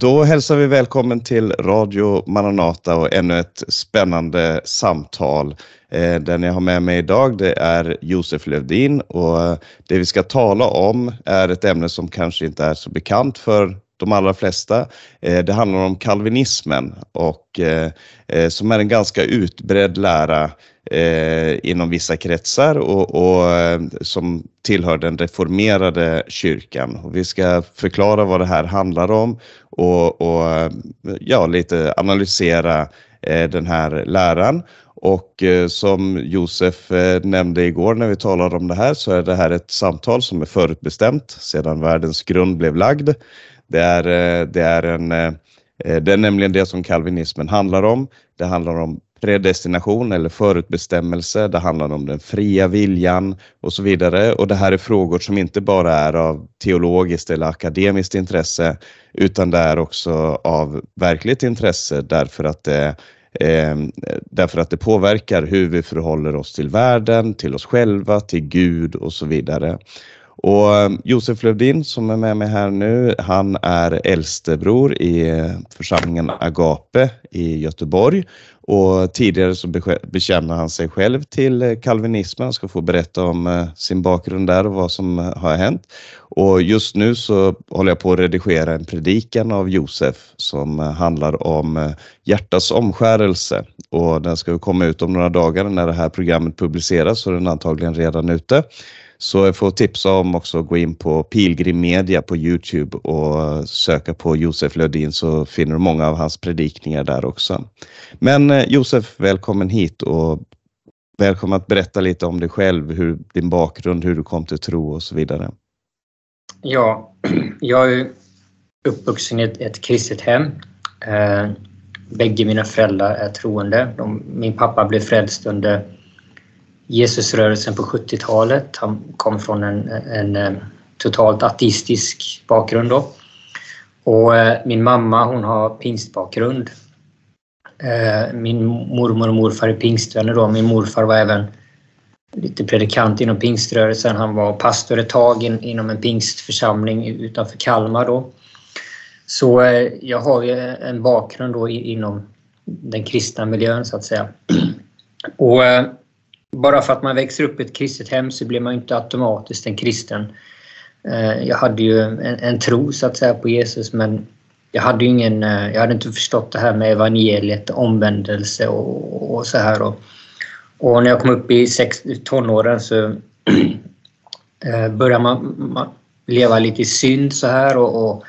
Då hälsar vi välkommen till Radio Maranata och ännu ett spännande samtal. Eh, den jag har med mig idag det är Josef Lövdin och eh, det vi ska tala om är ett ämne som kanske inte är så bekant för de allra flesta. Eh, det handlar om kalvinismen och som är en ganska utbredd lära Eh, inom vissa kretsar och, och eh, som tillhör den reformerade kyrkan. Och vi ska förklara vad det här handlar om och, och eh, ja, lite analysera den här läran. Och som Josef nämnde igår när vi talade om det här så är det här ett samtal som är förutbestämt sedan världens grund blev lagd. Det är, det är, en, det är nämligen det som kalvinismen handlar om. Det handlar om predestination eller förutbestämmelse. Det handlar om den fria viljan och så vidare. Och det här är frågor som inte bara är av teologiskt eller akademiskt intresse utan det är också av verkligt intresse därför att det Eh, därför att det påverkar hur vi förhåller oss till världen, till oss själva, till Gud och så vidare. Och eh, Josef Lövdin som är med mig här nu, han är äldstebror i eh, församlingen Agape i Göteborg och tidigare så bekänner han sig själv till eh, kalvinismen. Han ska få berätta om eh, sin bakgrund där och vad som eh, har hänt. Och just nu så håller jag på att redigera en predikan av Josef som handlar om hjärtats omskärelse och den ska komma ut om några dagar när det här programmet publiceras så den är antagligen redan ute. Så jag får tipsa om också att gå in på Pilgrim Media på Youtube och söka på Josef Lödin så finner du många av hans predikningar där också. Men eh, Josef, välkommen hit och välkommen att berätta lite om dig själv, hur, din bakgrund, hur du kom till tro och så vidare. Ja, jag är uppvuxen i ett, ett kristet hem. Eh, bägge mina föräldrar är troende. De, min pappa blev frälst under Jesusrörelsen på 70-talet. Han kom från en, en, eh, totalt ateistisk bakgrund då. Och eh, min mamma hon har pingstbakgrund. Eh, min mormor och morfar är pingstvänner då. Min morfar var även lite predikant inom pingströrelsen. Han var pastor ett tag in, inom en pingstförsamling utanför Kalmar då. Så jag har ju en bakgrund då inom den kristna miljön så att säga. Och bara för att man växer upp i ett kristet hem så blir man inte automatiskt en kristen. Eh, jag hade ju en, en tro så att säga på Jesus men jag hade ingen, eh, jag hade inte förstått det här med evangeliet, omvändelse och, och så här. Och, och, när jag kom upp i sex, tonåren så eh, började man, man, leva lite i synd så här och, och,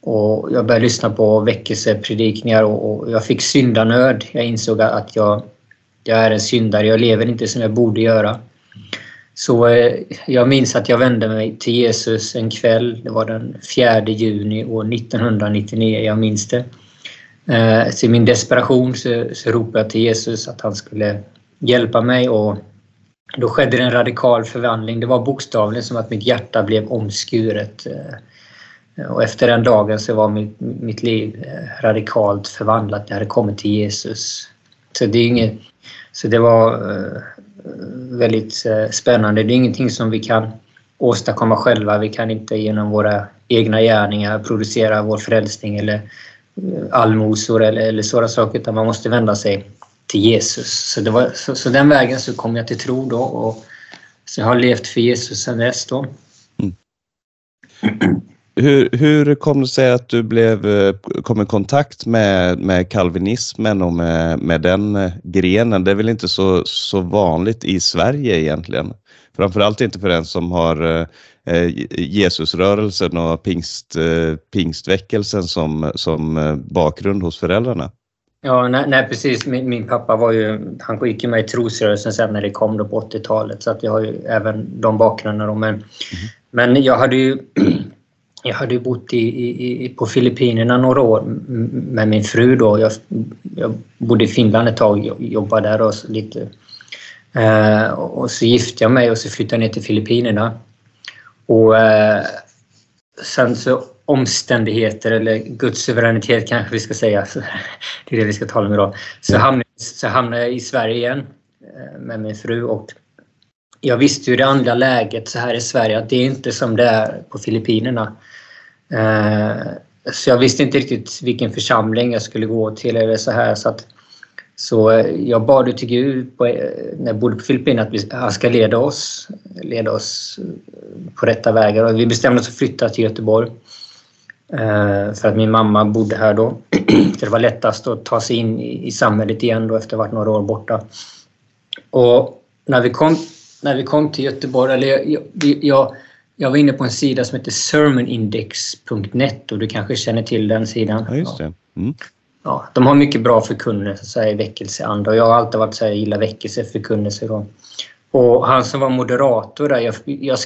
och jag började lyssna på väckelsepredikningar och, och jag fick syndanöd. Jag insåg att jag jag är en syndare, jag lever inte som jag borde göra. Så eh, jag minns att jag vände mig till Jesus en kväll, det var den 4 juni år 1999, jag minns det. Eh, så i min desperation så, så ropade jag till Jesus att han skulle hjälpa mig och då skedde det en radikal förvandling. Det var bokstavligen som att mitt hjärta blev omskuret. Eh, och efter den dagen så var mitt, mitt liv radikalt förvandlat. när hade kommit till Jesus. Så det är inget, så det var eh, väldigt eh, spännande. Det är ingenting som vi kan åstadkomma själva. Vi kan inte genom våra egna gärningar producera vår frälsning eller eh, allmosor eller, eller sådana saker utan man måste vända sig till Jesus. Så, det var, så, så, den vägen så kom jag till tro då och så jag har levt för Jesus sedan dess då. Mm. Hur, hur kom det sig att du blev, eh, kom i kontakt med, med kalvinismen och med, med den eh, grenen? Det är väl inte så, så vanligt i Sverige egentligen? Framförallt inte för den som har eh, eh Jesusrörelsen och pingst, eh, pingstväckelsen som, som bakgrund hos föräldrarna. Ja, nej, nej precis. Min, min, pappa var ju, han gick ju med i trosrörelsen sen när det kom då på 80-talet så att jag har ju även de bakgrunderna. Men, mm. men jag hade ju jag hade bott i, i, på Filippinerna några år med min fru då. Jag, jag bodde i Finland ett tag och jobbade där och lite. Eh, och så gifte jag mig och så flyttade jag ner till Filippinerna. Och eh, sen så omständigheter eller Guds suveränitet kanske vi ska säga. Det är det vi ska tala om idag. Så hamnade, så hamnade jag i Sverige igen eh, med min fru och jag visste ju det andra läget så här i Sverige att det är inte som det är på Filippinerna. Eh, så jag visste inte riktigt vilken församling jag skulle gå till eller så här. Så, att, så jag bad till Gud på, när jag bodde på Filippinerna att han ska leda oss, leda oss på rätta vägar. Och vi bestämde oss att flytta till Göteborg. Eh, för att min mamma bodde här då. Så det var lättast att ta sig in i, i samhället igen då efter att ha varit några år borta. Och när vi kom, när vi kom till Göteborg, eller jag, jag, jag var inne på en sida som heter sermonindex.net och du kanske känner till den sidan? Ja, just det. Mm. Ja, de har mycket bra förkunnelse i väckelseanda och jag har alltid varit så här, gillar väckelseförkunnelse. Då. Och han som var moderator där, jag, jag,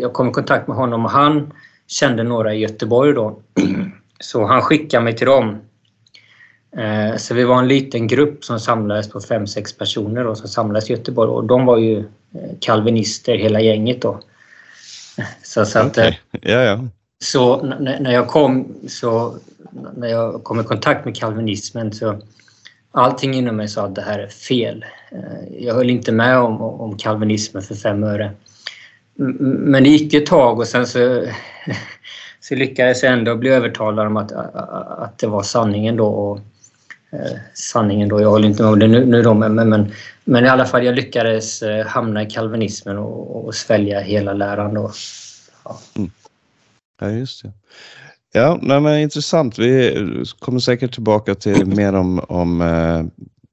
jag kom i kontakt med honom och han kände några i Göteborg då. Så han skickade mig till dem. Eh, så vi var en liten grupp som samlades på fem sex personer då, som samlades i Göteborg och de var ju kalvinister hela gänget då. Så, så, att, okay. ja, ja. så när jag kom så när jag kom i kontakt med kalvinismen så allting inom mig sa att det här är fel. Eh, jag höll inte med om, om kalvinismen för fem öre. Men det gick ett tag och sen så, så lyckades jag ändå bli övertalad om att, att det var sanningen då. Och, eh, Eh, sanningen då, jag håller inte med om det nu, nu då, men, men, men i alla fall jag lyckades eh, hamna i kalvinismen och, och svälja hela läran då. Ja, mm. ja just det. Ja, nej, men intressant. Vi kommer säkert tillbaka till mer om, om eh,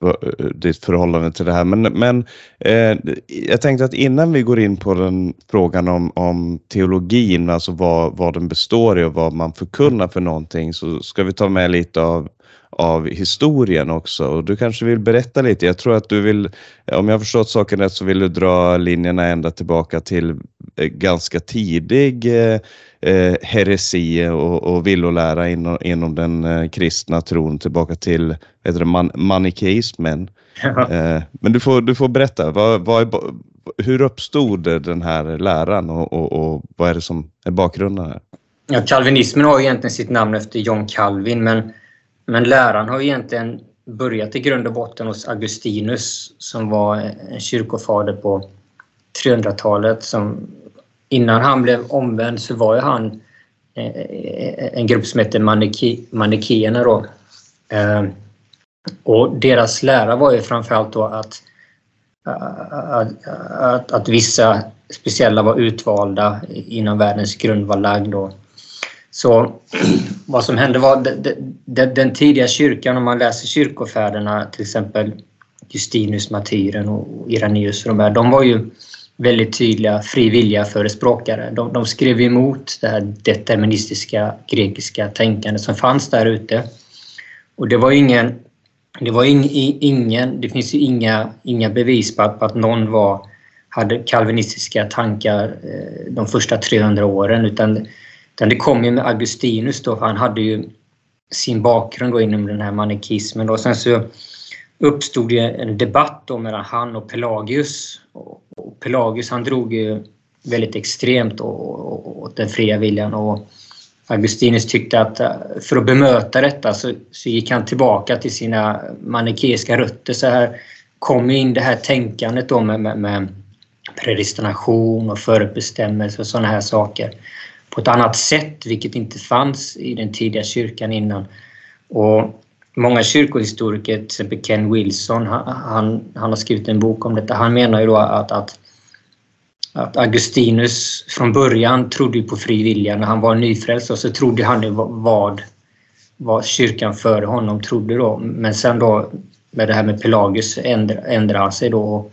eh, ditt förhållande till det här. Men, men eh, jag tänkte att innan vi går in på den frågan om, om teologin, alltså vad, vad den består i och vad man förkunnar för någonting, så ska vi ta med lite av av historien också. Och du kanske vill berätta lite. Jag tror att du vill, om jag förstått saken rätt, så vill du dra linjerna ända tillbaka till eh, ganska tidig eh, eh, heresi och, och villolära inom, inom den eh, kristna tron tillbaka till heter det, man, manikeismen. Ja. Eh, men du får, du får berätta, vad, vad är, hur uppstod den här läran och, och, och, vad är det som är bakgrunden? Här? Ja, kalvinismen har egentligen sitt namn efter John Calvin men men läran har egentligen börjat i grund och botten hos Augustinus som var en kyrkofader på 300-talet. Som, innan han blev omvänd så var ju han eh, en grupp som hette Manikéerna. Då. Eh, och deras lära var ju framförallt då att, att, att, att vissa speciella var utvalda innan världens grund var lagd. Då. Så vad som hände var den, den tidiga kyrkan, om man läser kyrkofäderna, till exempel Justinus, martyren och Iranius och de här, de var ju väldigt tydliga frivilliga förespråkare. De, de skrev emot det här deterministiska grekiska tänkandet som fanns där ute. Och det var ingen, det var in, ingen, det finns ju inga, inga bevis på att, på att någon var, hade kalvinistiska tankar eh, de första 300 åren utan utan det kom ju med Augustinus då, för han hade ju sin bakgrund då inom den här manikismen. Och sen så uppstod det en debatt då mellan han och Pelagius. Och Pelagius han drog ju väldigt extremt åt den fria viljan. Och Augustinus tyckte att eh, för att bemöta detta så, så gick han tillbaka till sina manikeiska rötter. Så här kom in det här tänkandet då med, med, med predestination och förutbestämmelse och sådana här saker på ett annat sätt, vilket inte fanns i den tidiga kyrkan innan. Och många kyrkohistoriker, till exempel Ken Wilson, han, han har skrivit en bok om detta. Han menar ju då att, att, att Augustinus från början trodde på fri vilja när han var nyfrälst och så trodde han ju vad, vad kyrkan före honom trodde då. Men sen då med det här med Pelagius ändrade han sig då.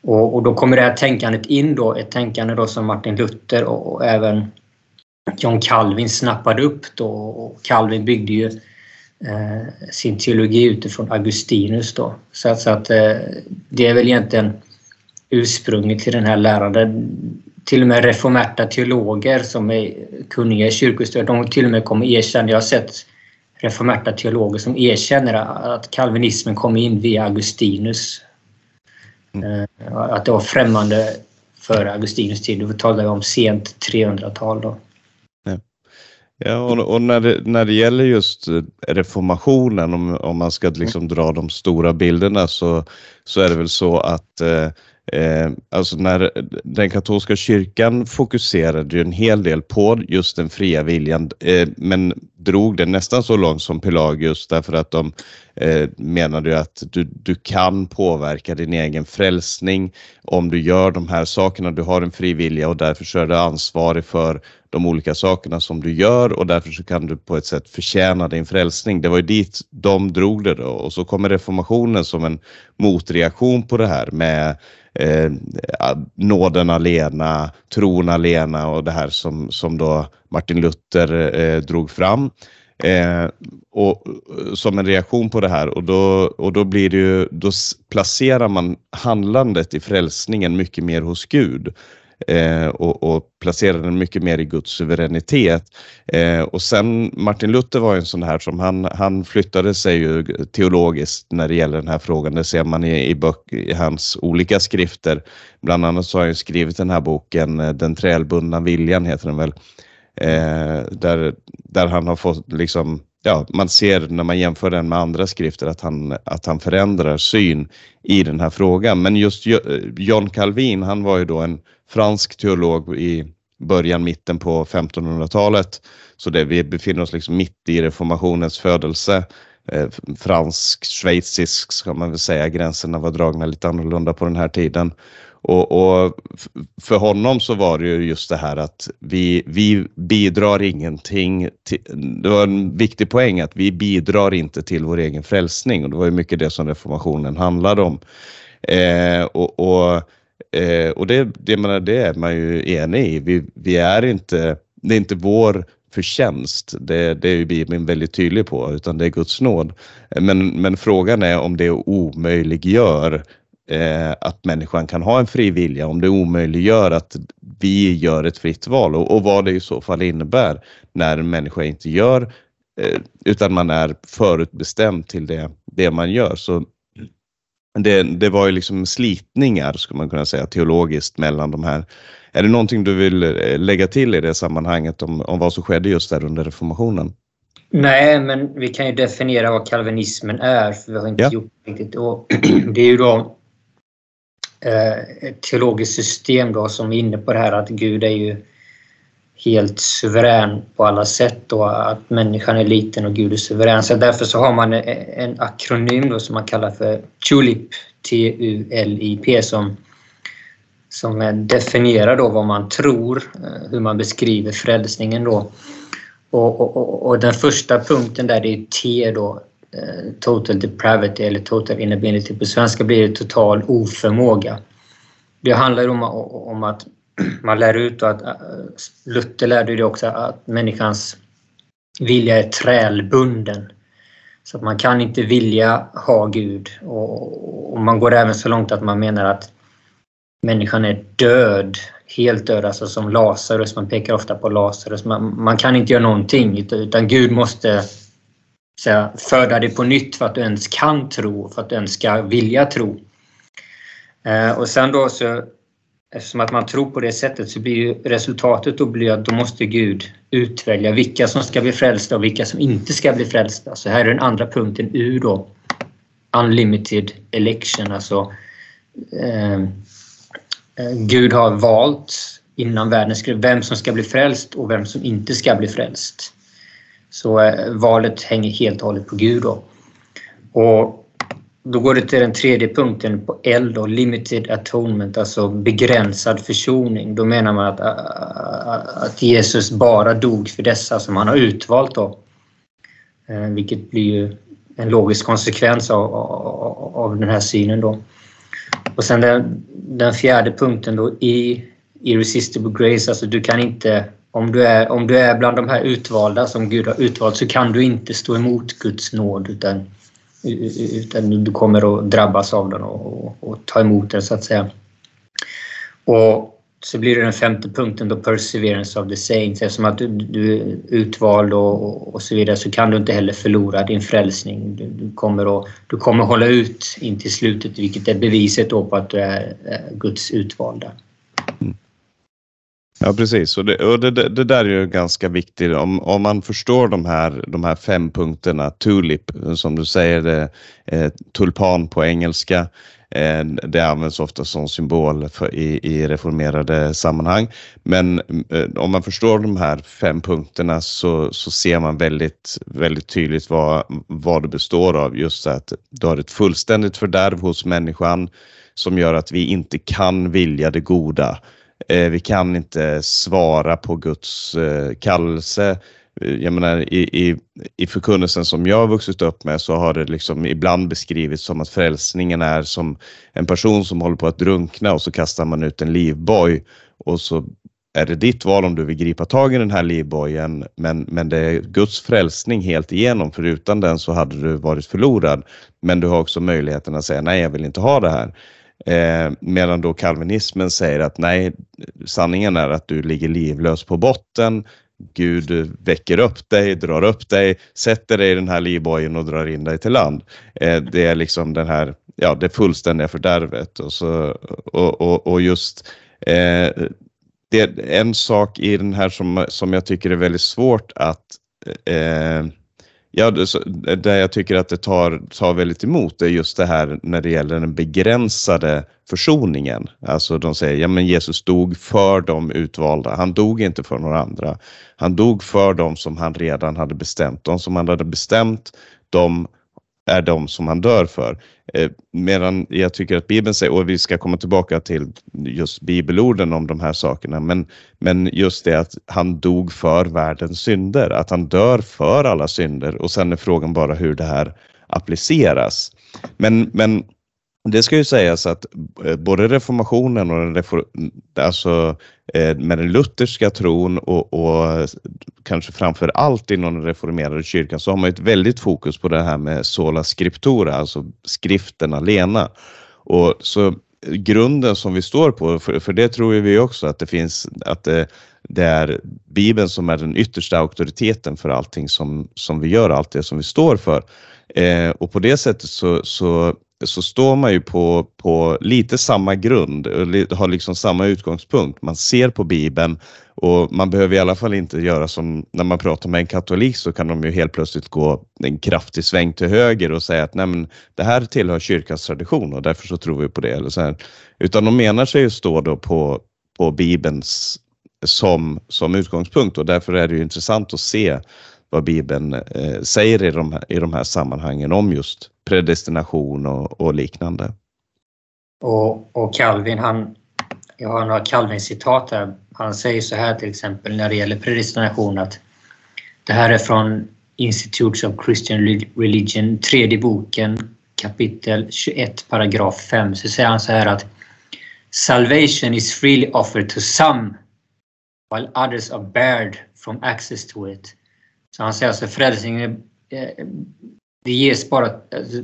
Och, och, då kommer det här tänkandet in då, ett tänkande då som Martin Luther och, och även John Calvin snappade upp då och Calvin byggde ju eh, sin teologi utifrån Augustinus då. Så att, så att eh, det är väl egentligen ursprunget till den här läran. Till och med reformerta teologer som är kunniga i kyrkohistoria, de till och med kommer erkänna, jag har sett reformerta teologer som erkänner att kalvinismen kom in via Augustinus. Mm. Eh, att det var främmande för Augustinus tid. Då talar vi om sent 300-tal. Då. Ja, och, och, när, det, när det gäller just eh, reformationen, om, om man ska liksom dra de stora bilderna, så, så är det väl så att eh, eh, alltså när den katolska kyrkan fokuserade ju en hel del på just den fria viljan, eh, men drog det nästan så långt som Pelagius därför att de eh, menade att du, du kan påverka din egen frälsning om du gör de här sakerna. Du har en fri vilja och därför så är du ansvarig för de olika sakerna som du gör och därför så kan du på ett sätt förtjäna din frälsning. Det var ju dit de drog det då och så kommer reformationen som en motreaktion på det här med eh, nåden alena, tron alena och det här som, som då Martin Luther eh, drog fram. Eh, och eh, som en reaktion på det här och då, och då blir det ju, då placerar man handlandet i frälsningen mycket mer hos Gud eh, och, och placerade den mycket mer i Guds suveränitet. Eh, och sen Martin Luther var en sån här som han, han flyttade sig ju teologiskt när det gäller den här frågan. Det ser man i, i, böck, i hans olika skrifter. Bland annat så har han skrivit den här boken eh, Den trälbundna viljan heter den väl. Eh, där, där han har fått liksom ja, man ser när man jämför den med andra skrifter att han, att han förändrar syn i den här frågan. Men just John Calvin, han var ju då en fransk teolog i början, mitten på 1500-talet. Så det, vi befinner oss liksom mitt i reformationens födelse. Eh, fransk, schweizisk ska man väl säga, gränserna var dragna lite annorlunda på den här tiden. Och, och, för honom så var det ju just det här att vi, vi bidrar ingenting. Till, det var en viktig poäng att vi bidrar inte till vår egen frälsning och det var ju mycket det som reformationen handlade om. Eh, och, och, eh, och det, det, menar, det är man ju enig i. Vi, vi är inte, det är inte vår förtjänst. Det, det är ju Bibeln väldigt tydlig på, utan det är Guds nåd. Eh, men, men frågan är om det omöjliggör eh, att människan kan ha en fri vilja om det omöjliggör att vi gör ett fritt val och, och vad det i så fall innebär när en människa inte gör eh, utan man är förutbestämd till det, det man gör. Så det, det var ju liksom slitningar, skulle man kunna säga, teologiskt mellan de här. Är det någonting du vill eh, lägga till i det sammanhanget om, om vad som skedde just där under reformationen? Nej, men vi kan ju definiera vad kalvinismen är, för vi har inte ja. gjort det riktigt. Och det är ju då Eh, ett teologiskt system då som är inne på det här att Gud är ju helt suverän på alla sätt och att människan är liten och Gud är suverän. Så därför så har man en akronym då som man kallar för TULIP, T-U-L-I-P, som, som definierar då vad man tror, eh, hur man beskriver frälsningen då. Och, och, och, den första punkten där det är T då, eh, total depravity eller total inability. På svenska blir det total oförmåga. Det handlar om, om att man lär ut att äh, Luther lärde det också att människans vilja är trälbunden. Så att man kan inte vilja ha Gud och, och man går även så långt att man menar att människan är död, helt död, alltså som Lazarus, man pekar ofta på Lazarus. Man, man kan inte göra någonting utan Gud måste säga, föda dig på nytt för att du ens kan tro, för att du ens ska vilja tro. Eh, och sen då så, eftersom att man tror på det sättet så blir ju resultatet då blir att då måste Gud utvälja vilka som ska bli frälsta och vilka som inte ska bli frälsta. Så här är den andra punkten ur då. Unlimited election, alltså eh, eh Gud har valt innan världen skrev vem som ska bli frälst och vem som inte ska bli frälst. Så eh, valet hänger helt och hållet på Gud. Då. Och då går det till den tredje punkten på L, då, limited atonement, alltså begränsad försoning. Då menar man att, att Jesus bara dog för dessa som han har utvalt. Då. Eh, vilket blir ju en logisk konsekvens av, av, av den här synen. Då. Och sen den, den fjärde punkten då i Irresistible Grace, alltså du kan inte om du, är, om du är bland de här utvalda som Gud har utvalt så kan du inte stå emot Guds nåd utan, utan du kommer att drabbas av den och, och, och ta emot den så att säga. Och så blir det den femte punkten då perseverance of the saints. Eftersom att du, du är utvald och, och, så vidare så kan du inte heller förlora din frälsning. Du, du, kommer, att, du kommer hålla ut in till slutet vilket är beviset då på att du är Guds utvalda. Ja, precis. Och det, och det, det, där är ju ganska viktigt. Om, om man förstår de här, de här fem punkterna, TULIP, som du säger, det, eh, tulpan på engelska, Eh, det används ofta som symbol för, i, i reformerade sammanhang. Men eh, om man förstår de här fem punkterna så, så ser man väldigt, väldigt tydligt vad, vad det består av. Just att du har ett fullständigt fördärv hos människan som gör att vi inte kan vilja det goda. Eh, vi kan inte svara på Guds eh, kallelse eh, jag menar, i, i, i förkunnelsen som jag har vuxit upp med så har det liksom ibland beskrivits som att frälsningen är som en person som håller på att drunkna och så kastar man ut en livboj och så är det ditt val om du vill gripa tag i den här livbojen men, men det är Guds frälsning helt igenom för utan den så hade du varit förlorad. Men du har också möjligheten att säga nej jag vill inte ha det här. Eh, medan då kalvinismen säger att nej, sanningen är att du ligger livlös på botten. Gud väcker upp dig, drar upp dig, sätter dig i den här livbojen och drar in dig till land. Eh, det är liksom den här, ja, det fullständiga fördärvet och, så, och, och, och just eh, det är en sak i den här som, som jag tycker är väldigt svårt att eh, Ja, där jag tycker att det tar, tar väldigt emot är just det här när det gäller den begränsade försoningen. Alltså de säger, ja men Jesus dog för de utvalda. Han dog inte för några andra. Han dog för de som han redan hade bestämt. De som han hade bestämt, de är de som han dör för. Eh, medan jag tycker att Bibeln säger, och vi ska komma tillbaka till just bibelorden om de här sakerna, men, men just det att han dog för världens synder, att han dör för alla synder och sen är frågan bara hur det här appliceras. Men, men det ska ju sägas att eh, både reformationen och den, refor alltså, eh, med den lutherska tron och, och kanske framför allt inom den reformerade kyrkan så har man ett väldigt fokus på det här med sola scriptura, alltså skriften alena. Och så eh, grunden som vi står på, för, för det tror vi också att det finns, att det, det, är Bibeln som är den yttersta auktoriteten för allting som, som vi gör, allt det som vi står för. Eh, och på det sättet så, så så står man ju på, på lite samma grund, har liksom samma utgångspunkt. Man ser på Bibeln och man behöver i alla fall inte göra som när man pratar med en katolik så kan de ju helt plötsligt gå en kraftig sväng till höger och säga att Nej, men det här tillhör kyrkans tradition och därför så tror vi på det. Eller så här. Utan de menar sig ju stå då på, på Bibelns som, som utgångspunkt och därför är det ju intressant att se vad Bibeln eh, säger i de, här, i de här sammanhangen om just predestination och, och liknande. Och, och Calvin, han, jag har några Calvin-citat här. Han säger så här till exempel när det gäller predestination att det här är från Institutes of Christian Religion, tredje boken, kapitel 21, paragraf 5. Så säger han så här att Salvation is freely offered to some while others are barred from access to it. Så han säger alltså frälsningen eh, det ges bara, alltså,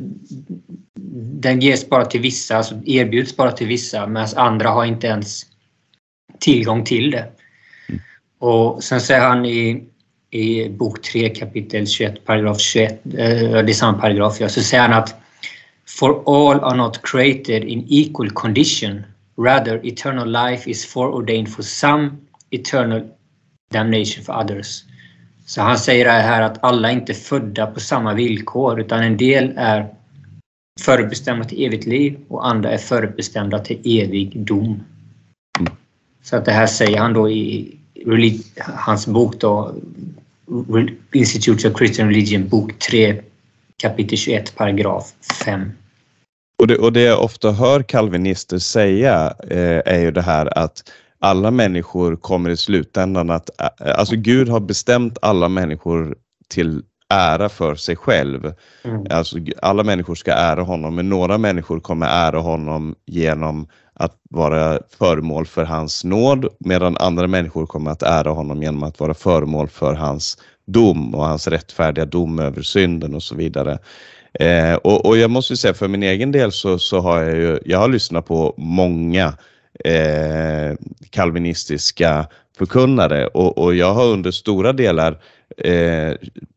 den ges bara till vissa, alltså erbjuds bara till vissa medan andra har inte ens tillgång till det. Mm. Och sen säger han i, i bok 3 kapitel 21 paragraf 21, eh, det är samma paragraf, ja, så säger han att For all are not created in equal condition, rather eternal life is foreordained for some, eternal damnation for others. Så han säger här att alla inte är födda på samma villkor utan en del är förutbestämda till evigt liv och andra är förutbestämda till evig dom. Så att det här säger han då i hans bok då, Institute of Christian Religion, bok 3, kapitel 21, paragraf 5. Och det, och det jag ofta hör kalvinister säga eh, är ju det här att alla människor kommer i slutändan att, alltså Gud har bestämt alla människor till ära för sig själv. Mm. Alltså alla människor ska ära honom, men några människor kommer ära honom genom att vara föremål för hans nåd, medan andra människor kommer att ära honom genom att vara föremål för hans dom och hans rättfärdiga dom över synden och så vidare. Eh, och, och, jag måste säga för min egen del så, så har jag ju, jag har lyssnat på många eh, kalvinistiska förkunnare. Och, och, jag har under stora delar eh,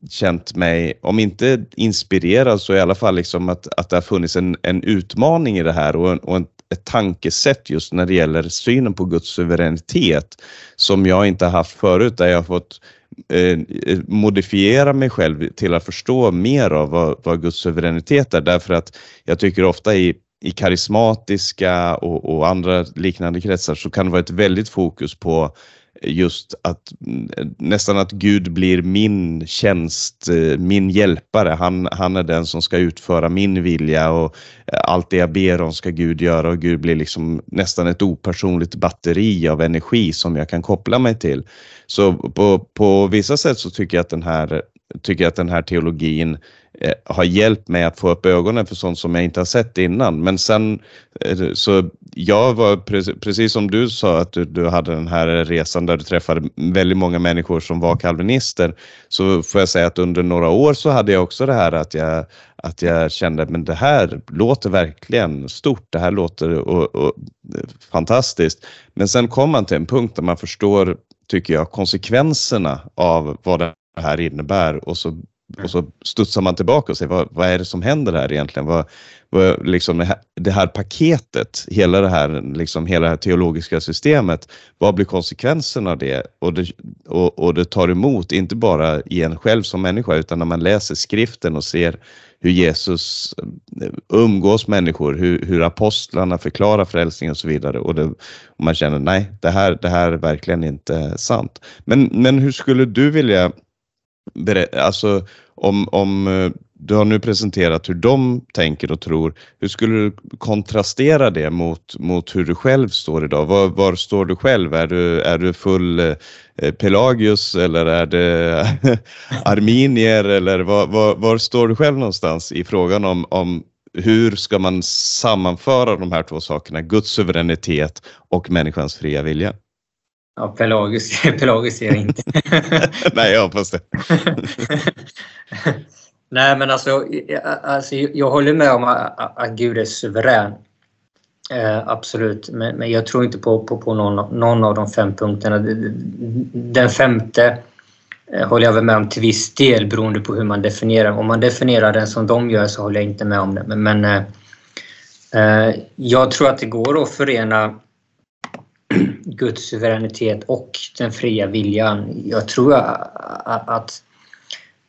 känt mig, om inte inspirerad så i alla fall liksom att, att det har funnits en, en utmaning i det här och, en, och en, ett tankesätt just när det gäller synen på Guds suveränitet som jag inte haft förut där jag har fått eh, modifiera mig själv till att förstå mer av vad, vad Guds suveränitet är. Därför att jag tycker ofta i i karismatiska och, och, andra liknande kretsar så kan det vara ett väldigt fokus på just att mm, nästan att Gud blir min tjänst, eh, min hjälpare. Han, han är den som ska utföra min vilja och eh, allt det jag ber om ska Gud göra och Gud blir liksom nästan ett opersonligt batteri av energi som jag kan koppla mig till. Så på, på vissa sätt så tycker jag att den här, tycker jag att den här teologin Eh, Eh, har hjälpt mig att få upp ögonen för sånt som jag inte har sett innan. Men sen eh, så jag var precis som du sa att du, du, hade den här resan där du träffade väldigt många människor som var kalvinister. Så får jag säga att under några år så hade jag också det här att jag, att jag kände men det här låter verkligen stort. Det här låter och, och, fantastiskt. Men sen kom man till en punkt där man förstår, tycker jag, konsekvenserna av vad det här innebär och så och så studsar man tillbaka och säger vad, vad är det som händer här egentligen? Vad, vad, liksom det här paketet, hela det här, liksom, hela det här teologiska systemet, vad blir konsekvenserna av det? Och, det? och, och det tar emot, inte bara i en själv som människa, utan när man läser skriften och ser hur Jesus eh, umgås människor, hur, hur apostlarna förklarar frälsning och så vidare. Och, det, och man känner nej, det här, det här är verkligen inte sant. Men, men hur skulle du vilja alltså om, om eh, du har nu presenterat hur de tänker och tror, hur skulle du kontrastera det mot, mot hur du själv står idag? Var, var står du själv? Är du, är du full eh, Pelagius eller är det arminier eller var, var, var, står du själv någonstans i frågan om, om hur ska man sammanföra de här två sakerna, Guds suveränitet och människans fria vilja? Ja, Pelagius, Pelagius ser jag inte. Nej, jag hoppas det. Nej, men alltså, alltså, jag håller med om att, att Gud är suverän. Eh, absolut, men, men, jag tror inte på, på, på någon, någon av de fem punkterna. Den femte eh, håller jag väl med om till viss del beroende på hur man definierar. Om man definierar den som de gör så håller jag inte med om det. Men, men eh, eh jag tror att det går att förena Guds suveränitet och den fria viljan. Jag tror att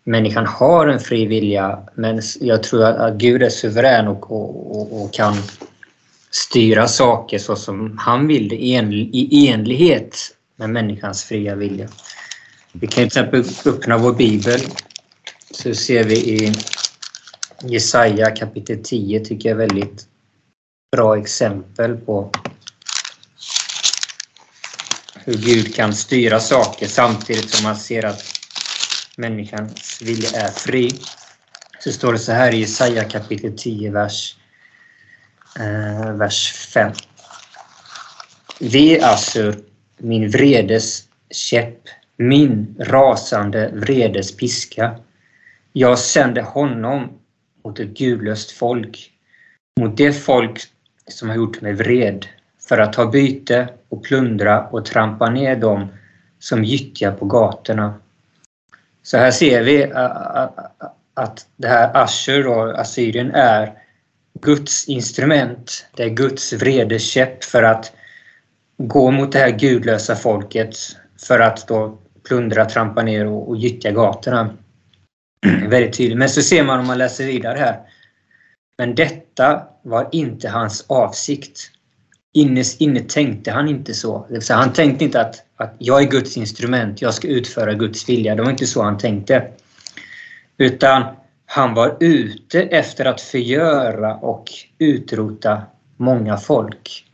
människan har en fri vilja men jag tror att Gud är suverän och, och, och kan styra saker så som han vill det i enlighet med människans fria vilja. Vi kan till exempel öppna vår bibel så ser vi i Jesaja kapitel 10 tycker jag är väldigt bra exempel på hur Gud kan styra saker samtidigt som man ser att människans vilja är fri. Så står det så här i Jesaja kapitel 10, vers, eh, vers 5. Ve Assur, min vredes käpp, min rasande vredes piska. Jag sände honom mot ett gudlöst folk, mot det folk som har gjort mig vred för att ta byte och plundra och trampa ner dem som gyttjar på gatorna. Så här ser vi att det här Ashur, och Assyrien, är Guds instrument. Det är Guds vredeskäpp för att gå mot det här gudlösa folket för att då plundra, trampa ner och, och gyttja gatorna. Väldigt tydligt. Men så ser man om man läser vidare här. Men detta var inte hans avsikt inne, inne tänkte han inte så. så han tänkte inte att, att jag är Guds instrument, jag ska utföra Guds vilja. Det var inte så han tänkte. Utan han var ute efter att förgöra och utrota många folk.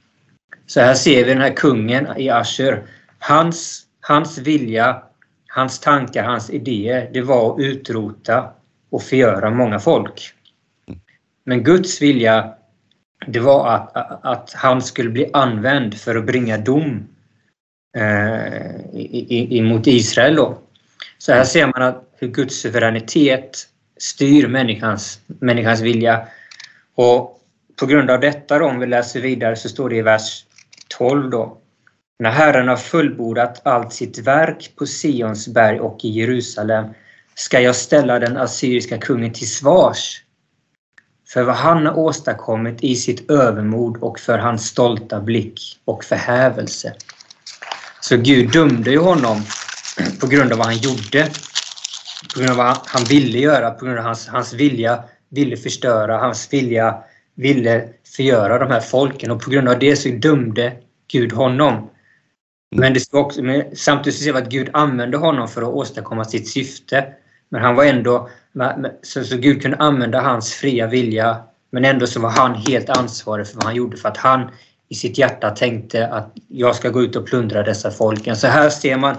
Så här ser vi den här kungen i Asher. Hans, hans vilja, hans tankar, hans idéer, det var att utrota och förgöra många folk. Men Guds vilja det var att, att han skulle bli använd för att bringa dom eh, emot Israel. Då. Så här ser man att hur Guds suveränitet styr människans, människans vilja. Och på grund av detta, då, om vi läser vidare, så står det i vers 12 då. När Herren har fullbordat allt sitt verk på Sions berg och i Jerusalem ska jag ställa den assyriska kungen till svars för vad han har åstadkommit i sitt övermod och för hans stolta blick och förhävelse. Så Gud dömde ju honom på grund av vad han gjorde, på grund av vad han ville göra, på grund av hans, hans vilja ville förstöra, hans vilja ville förgöra de här folken och på grund av det så dömde Gud honom. Men det också, men samtidigt ser vi att Gud använde honom för att åstadkomma sitt syfte. Men han var ändå, så, så Gud kunde använda hans fria vilja men ändå så var han helt ansvarig för vad han gjorde för att han i sitt hjärta tänkte att jag ska gå ut och plundra dessa folken. Så här ser man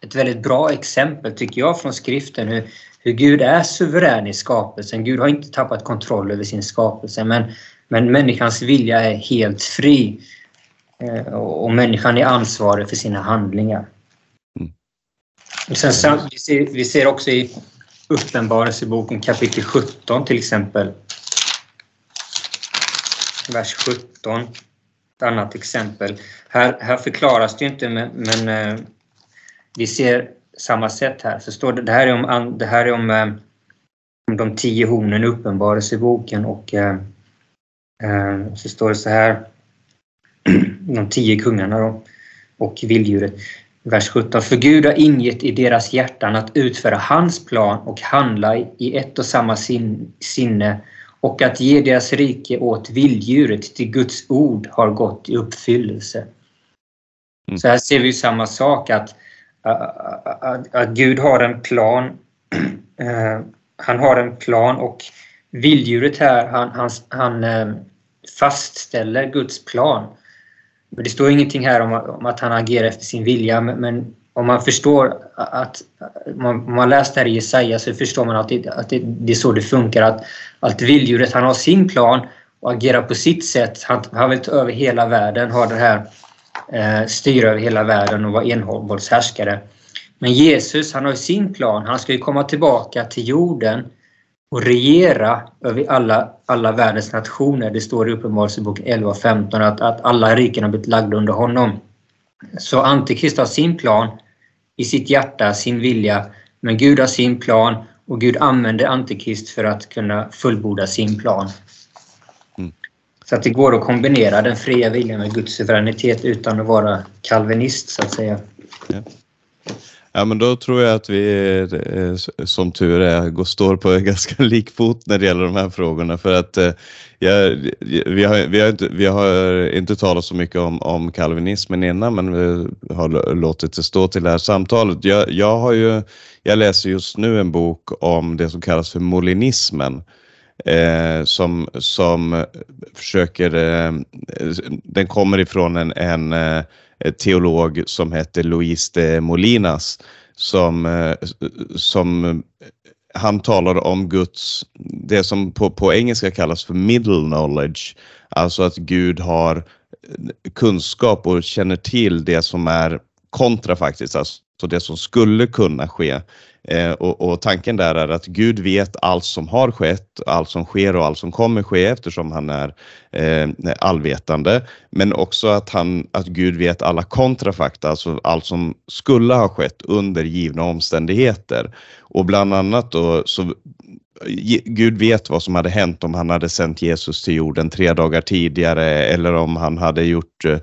ett väldigt bra exempel tycker jag från skriften hur, hur Gud är suverän i skapelsen. Gud har inte tappat kontroll över sin skapelse men, men människans vilja är helt fri. Eh, och människan är ansvarig för sina handlingar. Mm. Sen, vi, ser, vi ser också i Uppenbarelseboken kapitel 17 till exempel. Vers 17. Ett annat exempel. Här, här förklaras det inte men, men eh, vi ser samma sätt här. Så står det, det här är om, det här är om, eh, om de tio hornen i Uppenbarelseboken och eh, eh, så står det så här de tio kungarna då, och vilddjuret. Vers 17. För Gud har ingett i deras hjärtan att utföra hans plan och handla i ett och samma sin, sinne och att ge deras rike åt vilddjuret till Guds ord har gått i uppfyllelse. Mm. Så här ser vi samma sak att, att, att Gud har en plan. Eh, han har en plan och vilddjuret här, han, han, han eh, fastställer Guds plan. Men det står ingenting här om, om att han agerar efter sin vilja men, men om man förstår att om man läst det här i Jesaja så förstår man att, det, att det, det, är så det funkar. Att, att vilddjuret han har sin plan och agerar på sitt sätt. Han, han vill ta över hela världen, ha det här eh, styra över hela världen och vara envåldshärskare. Men Jesus han har sin plan. Han ska ju komma tillbaka till jorden och regera över alla, alla världens nationer. Det står i Uppenbarelseboken 11 och 15 att, att alla riken har blivit lagda under honom. Så Antikrist har sin plan i sitt hjärta, sin vilja, men Gud har sin plan och Gud använder Antikrist för att kunna fullborda sin plan. Mm. Så att det går att kombinera den fria viljan med Guds suveränitet utan att vara kalvinist så att säga. Ja. Ja, men då tror jag att vi eh, som tur är går, står på ganska lik fot när det gäller de här frågorna för att eh, ja, vi, har, vi, har inte, vi har inte talat så mycket om, om kalvinismen innan men vi har låtit det stå till det här samtalet. Jag, jag, har ju, jag läser just nu en bok om det som kallas för molinismen eh, som, som försöker, eh, den kommer ifrån en, en eh, Eh, teolog som heter Luis de Molinas som, eh, som eh, han talar om Guds, det som på, på engelska kallas för middle knowledge, alltså att Gud har kunskap och känner till det som är kontrafaktiskt, alltså det som skulle kunna ske. Eh, och, och, tanken där är att Gud vet allt som har skett, allt som sker och allt som kommer ske eftersom han är eh, allvetande. Men också att, han, att Gud vet alla kontrafakta, alltså allt som skulle ha skett under givna omständigheter. Och bland annat då så Gud vet vad som hade hänt om han hade sänt Jesus till jorden tre dagar tidigare eller om han hade gjort eh,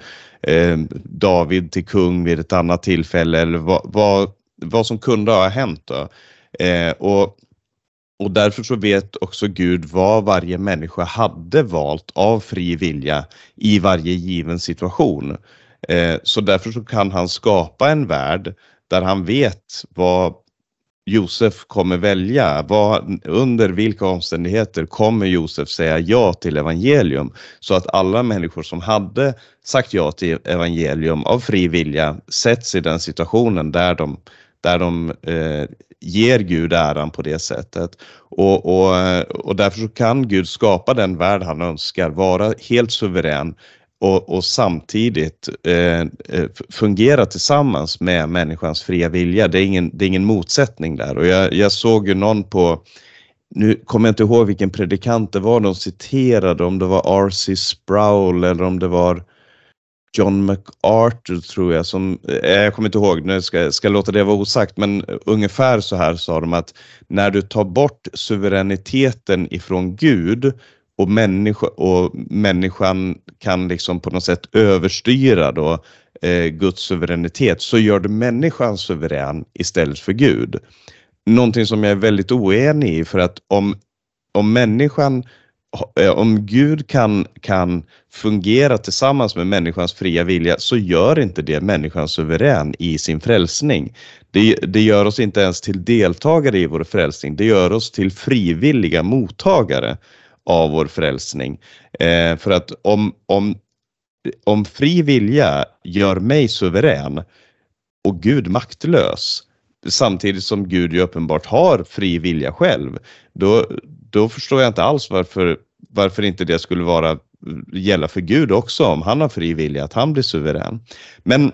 eh David till kung vid ett annat tillfälle eller vad, vad vad som kunde ha hänt. Då. Eh, och, och därför så vet också Gud vad varje människa hade valt av fri vilja i varje given situation. Eh, så därför så kan han skapa en värld där han vet vad Josef kommer välja. Vad, under vilka omständigheter kommer Josef säga ja till evangelium? Så att alla människor som hade sagt ja till evangelium av fri vilja sätts i den situationen där de där de eh, ger Gud äran på det sättet. Och, och, och därför så kan Gud skapa den värld han önskar, vara helt suverän och, och samtidigt eh, eh fungera tillsammans med människans fria vilja. Det är ingen, det är ingen motsättning där och jag, jag såg ju någon på nu kommer jag inte ihåg vilken predikant det var de citerade, om det var R.C. Sproul eller om det var John MacArthur tror jag som, eh, jag kommer inte ihåg, nu ska, ska låta det vara osagt, men ungefär så här sa de att när du tar bort suveräniteten ifrån Gud och, människa, och människan kan liksom på något sätt överstyra då eh, Guds suveränitet så gör du människan suverän istället för Gud. Någonting som jag är väldigt oenig i för att om, om människan eh, Eh, om Gud kan, kan fungera tillsammans med människans fria vilja så gör inte det människan suverän i sin frälsning. Det, det gör oss inte ens till deltagare i vår frälsning, det gör oss till frivilliga mottagare av vår frälsning. Eh, för att om, om, om fri vilja gör mig suverän och Gud maktlös, samtidigt som Gud ju uppenbart har fri vilja själv, då, då förstår jag inte alls varför, varför inte det skulle vara gälla för Gud också om han har fri vilja, att han blir suverän. Men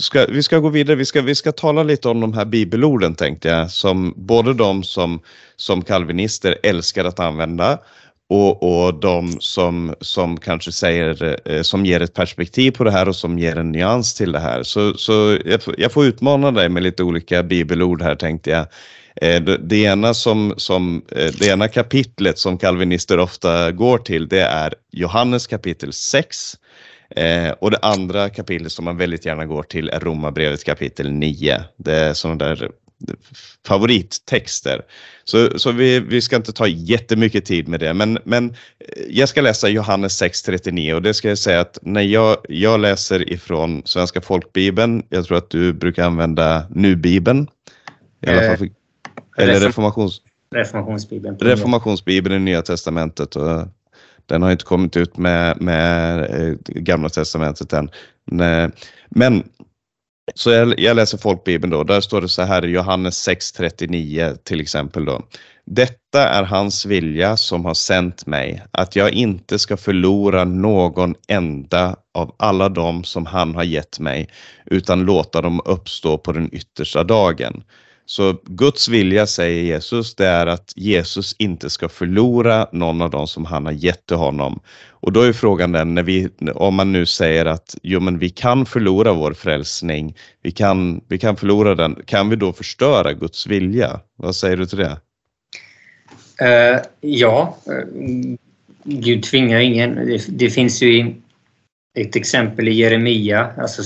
Ska, vi ska gå vidare, vi ska, vi ska tala lite om de här bibelorden tänkte jag, som både de som, som kalvinister älskar att använda och, och de som, som kanske säger, eh, som ger ett perspektiv på det här och som ger en nyans till det här. Så, så jag, jag får utmana dig med lite olika bibelord här tänkte jag. Eh, det ena, som, som, eh, det ena kapitlet som kalvinister ofta går till det är Johannes kapitel 6 Eh, och det andra kapitlet som man väldigt gärna går till är Romarbrevet kapitel 9. Det är sådana där favorittexter. Så, så vi, vi ska inte ta jättemycket tid med det, men, men jag ska läsa Johannes 6.39 och det ska jag säga att när jag, jag läser ifrån Svenska folkbibeln, jag tror att du brukar använda Nu-bibeln, i alla fall för, eller reformations, Reformationsbibeln. Reformationsbibeln i Nya Testamentet. Och, den har inte kommit ut med, med eh, Gamla Testamentet än. Men så jag, jag läser folkbibeln då. Där står det så här i Johannes 6.39 till exempel då. Detta är hans vilja som har sänt mig, att jag inte ska förlora någon enda av alla dem som han har gett mig, utan låta dem uppstå på den yttersta dagen. Så Guds vilja, säger Jesus, det är att Jesus inte ska förlora någon av dem som han har gett till honom. Och då är frågan den, när vi, om man nu säger att jo, men vi kan förlora vår frälsning, vi kan, vi kan förlora den, kan vi då förstöra Guds vilja? Vad säger du till det? Uh, ja, uh, Gud tvingar ingen. Det, det, finns ju ett exempel i Jeremia, alltså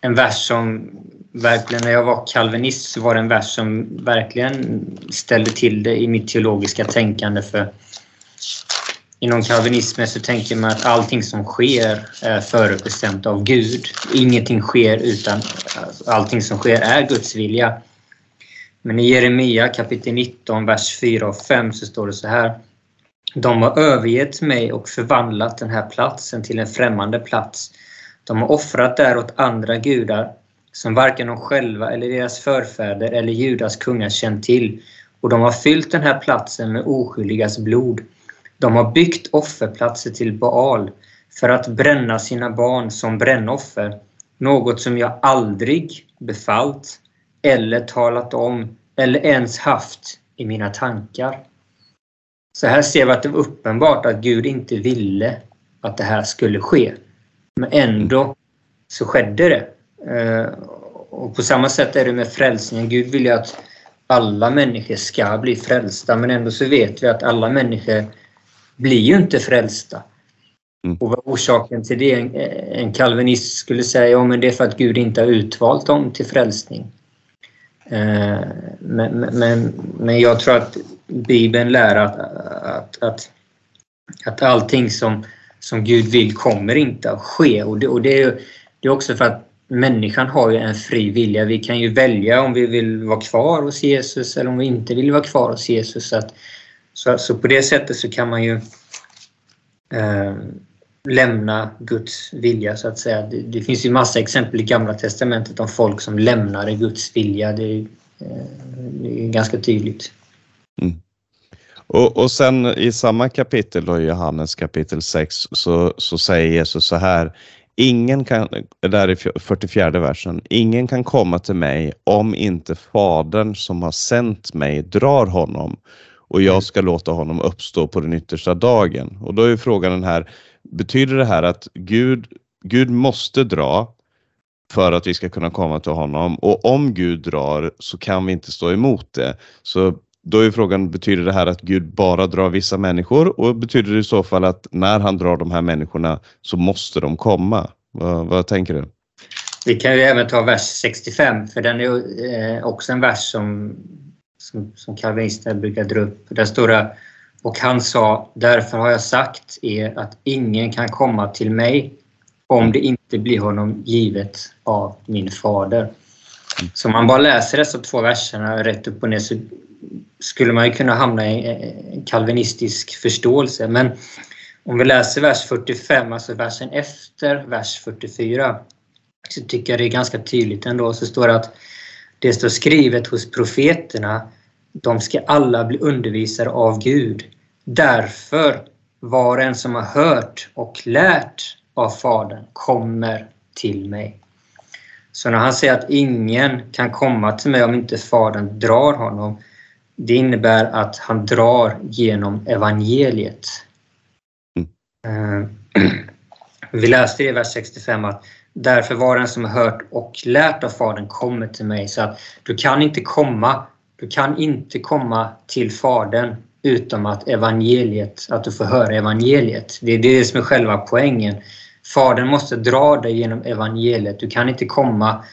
en vers som verkligen, när jag var kalvinist så var det en vers som verkligen ställde till det i mitt teologiska tänkande. För inom kalvinismen så tänker man att allting som sker är förutbestämt av Gud. Ingenting sker utan allting som sker är Guds vilja. Men i Jeremia kapitel 19, vers 4 och 5 så står det så här. De har övergett mig och förvandlat den här platsen till en främmande plats. De har offrat där åt andra gudar som varken de själva eller deras förfäder eller Judas kungar känt till och de har fyllt den här platsen med oskyldigas blod. De har byggt offerplatser till Baal för att bränna sina barn som brännoffer, något som jag aldrig befallt eller talat om eller ens haft i mina tankar. Så här ser vi att det var uppenbart att Gud inte ville att det här skulle ske. Men ändå så skedde det. Eh, och på samma sätt är det med frälsningen. Gud vill ju att alla människor ska bli frälsta men ändå så vet vi att alla människor blir ju inte frälsta. Mm. Och vad orsaken till det? En, en kalvinist skulle säga ja, men det är för att Gud inte har utvalt dem till frälsning. Eh, men, men, men jag tror att Bibeln lär att, att, att, att allting som, som Gud vill kommer inte att ske. Och det, och det, är, det är också för att människan har ju en fri vilja. Vi kan ju välja om vi vill vara kvar hos Jesus eller om vi inte vill vara kvar hos Jesus. Så, att, så, så på det sättet så kan man ju eh, lämna Guds vilja så att säga. Det, det, finns ju massa exempel i Gamla Testamentet om folk som lämnade Guds vilja. Det, eh, det är ganska tydligt. Mm. Och, och sen i samma kapitel, då, Johannes kapitel 6, så, så säger Jesus så här Ingen kan, där är 44 versen, ingen kan komma till mig om inte Fadern som har sänt mig drar honom och jag ska låta honom uppstå på den yttersta dagen. Och då är frågan den här, betyder det här att Gud, Gud måste dra för att vi ska kunna komma till honom och om Gud drar så kan vi inte stå emot det. Så då är frågan, betyder det här att Gud bara drar vissa människor och betyder det i så fall att när han drar de här människorna så måste de komma? Vad, vad tänker du? Vi kan ju även ta vers 65 för den är eh, också en vers som, som, som kalvinisterna brukar dra upp. Där står det Och han sa, därför har jag sagt er att ingen kan komma till mig om det inte blir honom givet av min fader. Så om man bara läser dessa två verserna rätt upp och ner så skulle man ju kunna hamna i en kalvinistisk förståelse. Men om vi läser vers 45, alltså versen efter vers 44, så tycker jag det är ganska tydligt ändå. Så står det att det står skrivet hos profeterna, de ska alla bli undervisare av Gud. Därför var en som har hört och lärt av Fadern kommer till mig. Så när han säger att ingen kan komma till mig om inte Fadern drar honom, det innebär att han drar genom evangeliet. Mm. Vi läste i vers 65 att därför var den som hört och lärt av Fadern kommer till mig. Så att du kan inte komma, du kan inte komma till Fadern utom att evangeliet, att du får höra evangeliet. Det är det som är själva poängen. Fadern måste dra dig genom evangeliet. Du kan inte komma...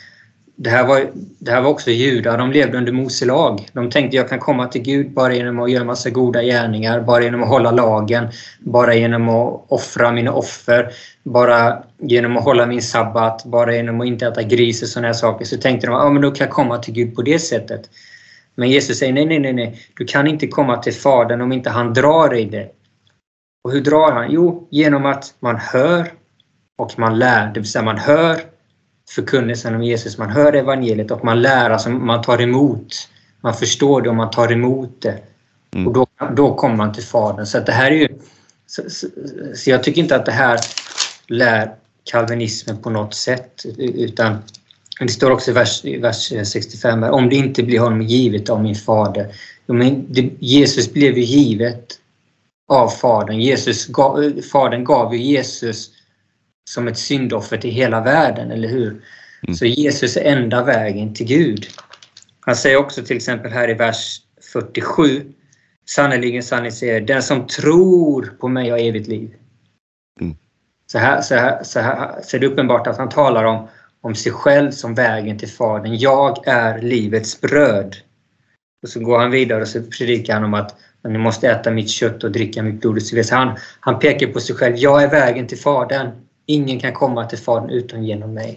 Det här var, det här var också judar, de levde under Mose lag. De tänkte jag kan komma till Gud bara genom att göra massa goda gärningar, bara genom att hålla lagen, bara genom att offra mina offer, bara genom att hålla min sabbat, bara genom att inte äta gris och sådana här saker. Så tänkte de att men då kan jag komma till Gud på det sättet. Men Jesus säger nej, nej, nej, nej. Du kan inte komma till Fadern om inte han drar dig det. Och hur drar han? Jo, genom att man hör och man lär. Det vill säga man hör förkunnelsen om Jesus, man hör evangeliet och man lär, alltså man tar emot. Man förstår det och man tar emot det. Mm. Och då, då kommer man till Fadern. Så det här är ju... Så, så, så, jag tycker inte att det här lär kalvinismen på något sätt utan det står också i vers, i vers 65 om det inte blir honom givet av min fader. Men det, Jesus blev ju givet av Fadern. Jesus gav, fadern gav ju Jesus som ett syndoffer till hela världen, eller hur? Mm. Så Jesus är enda vägen till Gud. Han säger också till exempel här i vers 47 Sannerligen, sannerligen säger den som tror på mig har evigt liv. Mm. Så, här, så, här, så, här, så är det uppenbart att han talar om, om sig själv som vägen till Fadern. Jag är livets bröd. Och så går han vidare och så predikar han om att ni måste äta mitt kött och dricka mitt blod. Så han, han pekar på sig själv. Jag är vägen till Fadern. Ingen kan komma till Fadern utom genom mig.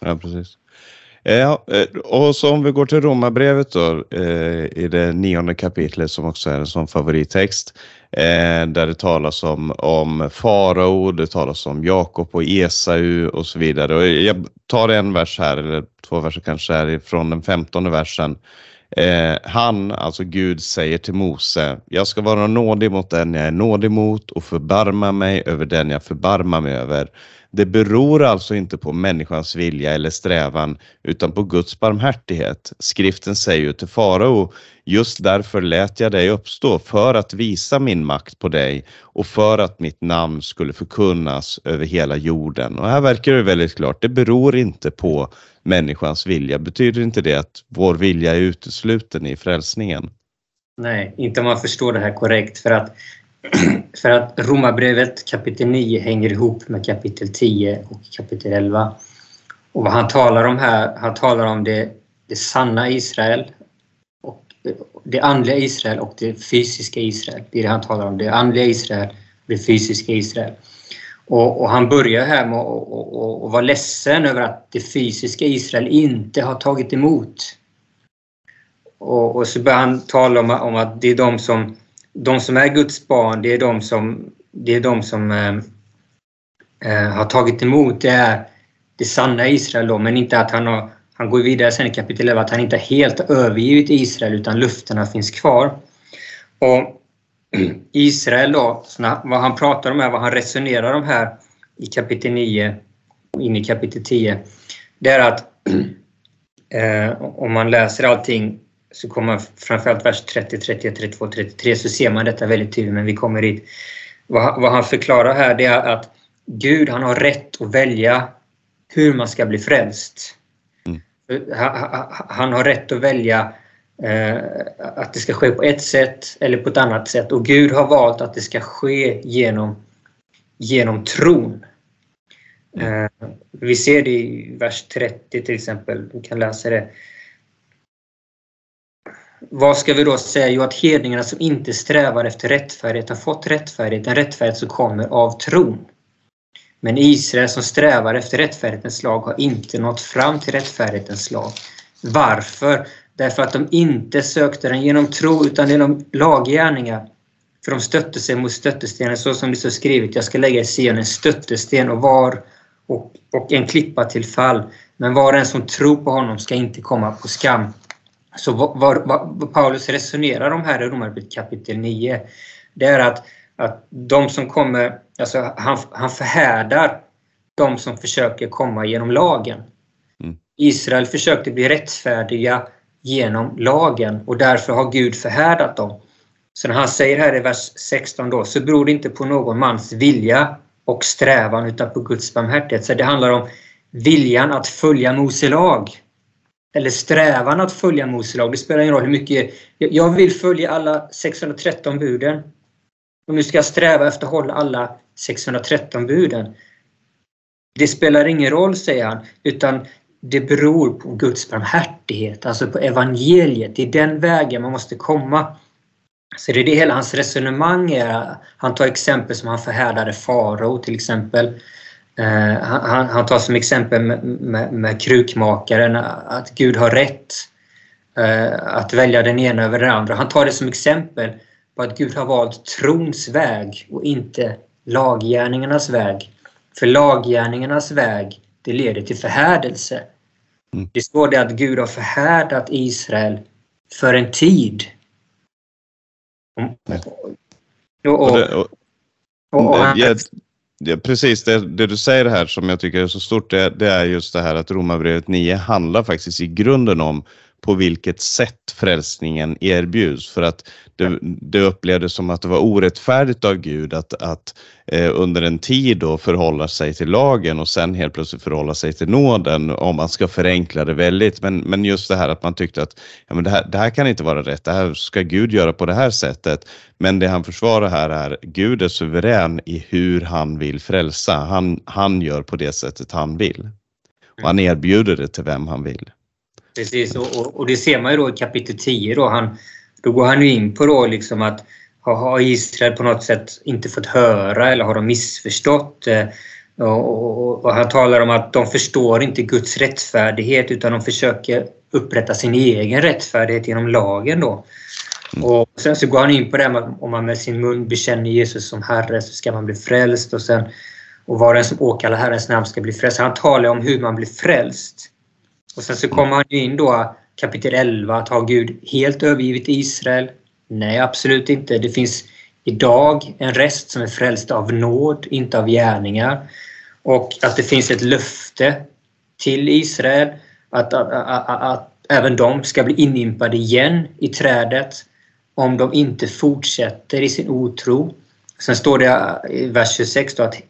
Ja, precis. Eh, ja, eh, och så om vi går till Romarbrevet då, eh, i det nionde kapitlet som också är en sån favorittext, eh, där det talas om, om farao, det talas om Jakob och Esau och så vidare. Och jag tar en vers här, eller två verser kanske här, från den femtonde versen. Eh, han, alltså Gud, säger till Mose, jag ska vara nådig mot den jag är nådig mot och förbarma mig över den jag förbarmar mig över. Det beror alltså inte på människans vilja eller strävan utan på Guds barmhärtighet. Skriften säger ju till farao, just därför lät jag dig uppstå för att visa min makt på dig och för att mitt namn skulle förkunnas över hela jorden. Och här verkar det väldigt klart, det beror inte på människans vilja. Betyder inte det att vår vilja är utesluten i frälsningen? Nej, inte om man förstår det här korrekt. För att, för att Romarbrevet kapitel 9 hänger ihop med kapitel 10 och kapitel 11. Och vad han talar om här, han talar om det, det sanna Israel, det andliga Israel och det fysiska Israel. Det är det han talar om. Det andliga Israel och det fysiska Israel. Och, och, han börjar här med att vara ledsen över att det fysiska Israel inte har tagit emot. Och, och så börjar han tala om, om, att det är de som, de som är Guds barn, det är de som, det är de som eh, eh har tagit emot. Det är det sanna Israel då, men inte att han har han går vidare sen i kapitel 11 att han inte helt övergivit Israel utan lufterna finns kvar. Och Israel då, vad han pratar om här, vad han resonerar om här i kapitel 9 och in i kapitel 10, det är att eh, om man läser allting så kommer man framförallt vers 30, 31, 32, 33 så ser man detta väldigt tydligt, men vi kommer dit. Vad, vad han förklarar här det är att Gud han har rätt att välja hur man ska bli frälst. Mm. Han, har rätt att välja Eh, att det ska ske på ett sätt eller på ett annat sätt. Och Gud har valt att det ska ske genom, genom tron. Eh, vi ser det i vers 30 till exempel. Vi kan läsa det. vad ska vi då säga? Jo, att hedningarna som inte strävar efter rättfärdighet har fått rättfärdighet, en rättfärdighet som kommer av tron. Men Israel som strävar efter rättfärdighetens lag har inte nått fram till rättfärdighetens lag. Varför? Därför att de inte sökte den genom tro utan genom laggärningar. För de stötte sig mot stöttestenen så som det står skrivet. Jag ska lägga i Sion en stöttesten och var och, och en klippa till fall. Men var och en som tror på honom ska inte komma på skam. Så vad, vad, vad Paulus resonerar om här i Romarbrevet kapitel 9, det är att, att de som kommer, alltså han, han förhärdar de som försöker komma genom lagen. Mm. Israel försökte bli rättfärdiga genom lagen och därför har Gud förhärdat dem. Så när han säger här i vers 16 då, så beror det inte på någon mans vilja och strävan utan på Guds barmhärtighet. Så det handlar om viljan att följa Mose lag. Eller strävan att följa Mose lag. Det spelar ingen roll hur mycket... Jag vill följa alla 613 buden. Och nu ska jag sträva efter att hålla alla 613 buden. Det spelar ingen roll, säger han, utan det beror på Guds barmhärtighet, alltså på evangeliet. Det är den vägen man måste komma. Så det är det hela hans resonemang är. Han tar exempel som han förhärdade farao till exempel. Eh, han, han, tar som exempel med, med, med, krukmakaren att Gud har rätt eh, att välja den ena över den andra. Han tar det som exempel på att Gud har valt trons väg och inte laggärningarnas väg. För laggärningarnas väg, det leder till förhärdelse. Mm. Det står det att Gud har förhärdat Israel för en tid. Och, och, och, och ja, ja, precis, det, det, du säger här som jag tycker är så stort, det, det är just det här att Romarbrevet 9 handlar faktiskt i grunden om på vilket sätt frälsningen erbjuds. För att det, det upplevdes som att det var orättfärdigt av Gud att, att eh, under en tid då förhålla sig till lagen och sen helt plötsligt förhålla sig till nåden om man ska förenkla det väldigt. Men, men just det här att man tyckte att ja, men det, här, det här kan inte vara rätt, det här ska Gud göra på det här sättet. Men det han försvarar här är Gud är suverän i hur han vill frälsa. Han, han gör på det sättet han vill. Och han erbjuder det till vem han vill. Precis, och, och, och, det ser man ju då i kapitel 10. Då, han, då går han ju in på då liksom att har Israel på något sätt inte fått höra eller har de missförstått? Eh, och, och, han talar om att de förstår inte Guds rättfärdighet utan de försöker upprätta sin egen rättfärdighet genom lagen. Då. Mm. Och sen så går han in på det att om man med sin mun bekänner Jesus som Herre så ska man bli frälst och sen och var den som åkallar Herrens namn ska bli frälst. Han talar om hur man blir frälst. Och sen så kommer han in då kapitel 11 att har Gud helt övergivit Israel? Nej, absolut inte. Det finns idag en rest som är frälst av nåd, inte av gärningar. Och att det finns ett löfte till Israel att, att, att, att även de ska bli inimpade igen i trädet om de inte fortsätter i sin otro. Sen står det i vers 26 att,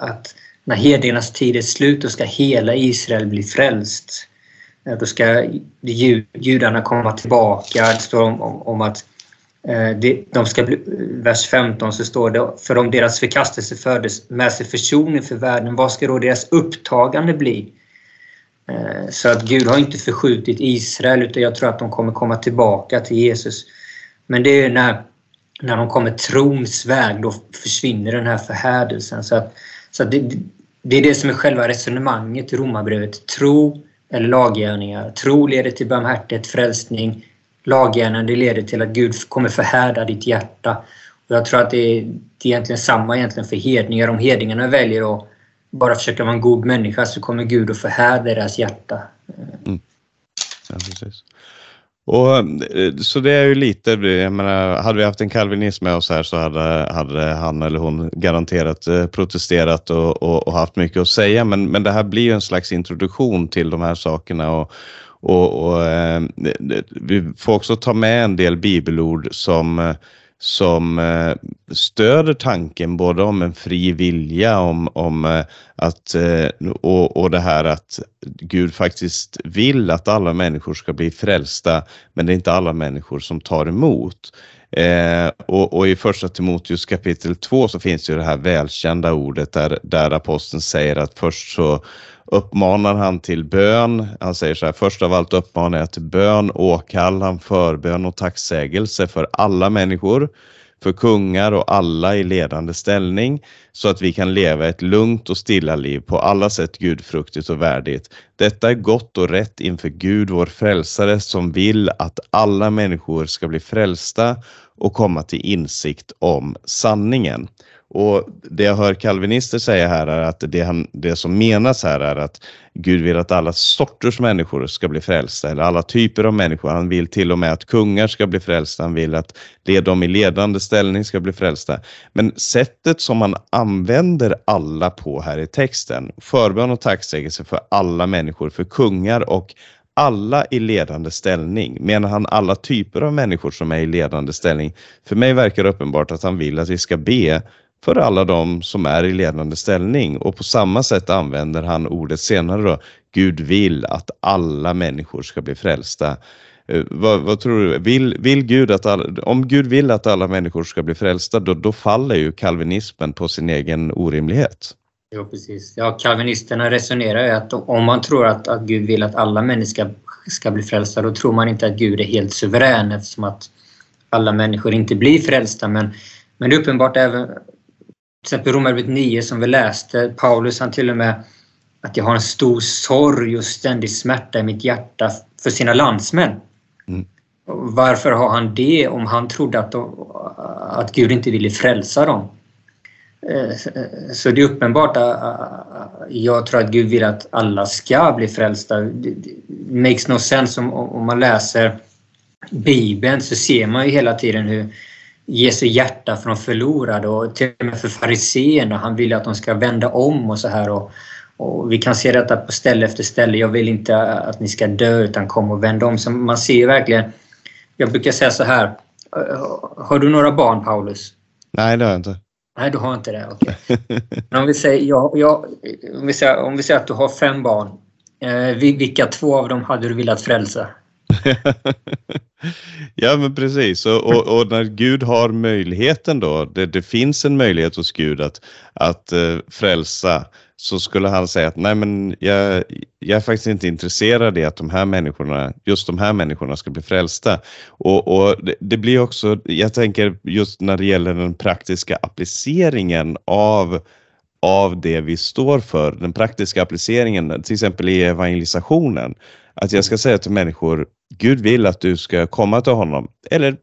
att när hedningarnas tid är slut, då ska hela Israel bli frälst. Eh, då ska judarna komma tillbaka. Det står om, om, om att eh, de ska bli, eh, vers 15 så står det för om deras förkastelse fördes med sig försoning för världen, vad ska då deras upptagande bli? Så att Gud har inte förskjutit Israel utan jag tror att de kommer komma tillbaka till Jesus. Men det är när, när de kommer trons väg, då försvinner den här förhärdelsen. Så, att, så att det, det är det som är själva resonemanget i Romarbrevet. Tro eller laggärningar. Tro leder till barmhärtighet, frälsning. Laggärningar det leder till att Gud kommer förhärda ditt hjärta. Och jag tror att det är, det är egentligen samma egentligen för hedningar. Om hedningarna väljer att bara försöka vara en god människa så kommer Gud att förhärda deras hjärta. Mm. Ja, precis. Och, eh, så det är ju lite, jag menar, hade vi haft en kalvinist med oss här så hade, hade han eller hon garanterat eh, protesterat och, och, och, haft mycket att säga. Men, men det här blir ju en slags introduktion till de här sakerna och, och, och eh, vi får också ta med en del bibelord som eh, som eh, stöder tanken både om en fri vilja, om, om eh, att, eh, och, och det här att Gud faktiskt vill att alla människor ska bli frälsta, men det är inte alla människor som tar emot. Eh, och, och, i första Timoteus kapitel 2 så finns ju det här välkända ordet där, där aposteln säger att först så uppmanar han till bön. Han säger så här, först av allt uppmanar jag till bön, åkall han förbön och tacksägelse för alla människor för kungar och alla i ledande ställning så att vi kan leva ett lugnt och stilla liv på alla sätt gudfruktigt och värdigt. Detta är gott och rätt inför Gud, vår frälsare, som vill att alla människor ska bli frälsta och komma till insikt om sanningen. Och det jag hör kalvinister säga här är att det, han, det som menas här är att Gud vill att alla sorters människor ska bli frälsta, eller alla typer av människor. Han vill till och med att kungar ska bli frälsta, han vill att de i ledande ställning ska bli frälsta. Men sättet som man använder alla på här i texten, förbön och tacksägelse för alla människor, för kungar och alla i ledande ställning. Menar han alla typer av människor som är i ledande ställning? För mig verkar det uppenbart att han vill att vi ska be för alla de som är i ledande ställning och på samma sätt använder han ordet senare då. Gud vill att alla människor ska bli frälsta. Eh, vad, vad, tror du? Vill, vill Gud att alla, om Gud vill att alla människor ska bli frälsta, då, då faller ju kalvinismen på sin egen orimlighet. Ja, precis. Ja, kalvinisterna resonerar ju att om man tror att, att Gud vill att alla människor ska, ska bli frälsta, då tror man inte att Gud är helt suverän eftersom att alla människor inte blir frälsta. Men, men det är uppenbart även till exempel Romarbrevet 9 som vi läste, Paulus han till och med att jag har en stor sorg och ständig smärta i mitt hjärta för sina landsmän. Mm. Varför har han det om han trodde att, att Gud inte ville frälsa dem? Eh, så det är uppenbart att jag tror att Gud vill att alla ska bli frälsta. Det makes no sense om, om man läser Bibeln så ser man ju hela tiden hur Jesu hjärta för de förlorade och till och med för fariseerna. Han vill att de ska vända om och så här. Och, och, vi kan se detta på ställe efter ställe. Jag vill inte att ni ska dö utan kom och vänd om. Så man ser verkligen... Jag brukar säga så här. Har du några barn, Paulus? Nej, det har jag inte. Nej, du har inte det. Okay. Men om vi, säger, ja, ja, om, vi säger, om vi säger att du har fem barn. Eh, vilka två av dem hade du velat frälsa? ja men precis och, och, och, när Gud har möjligheten då, det, det finns en möjlighet hos Gud att, att uh, frälsa så skulle han säga att nej men jag, jag är faktiskt inte intresserad i att de här människorna, just de här människorna ska bli frälsta. Och, och det, det, blir också, jag tänker just när det gäller den praktiska appliceringen av av det vi står för, den praktiska appliceringen, till exempel i evangelisationen. Att jag ska säga till människor, Gud vill att du ska komma till honom. Eller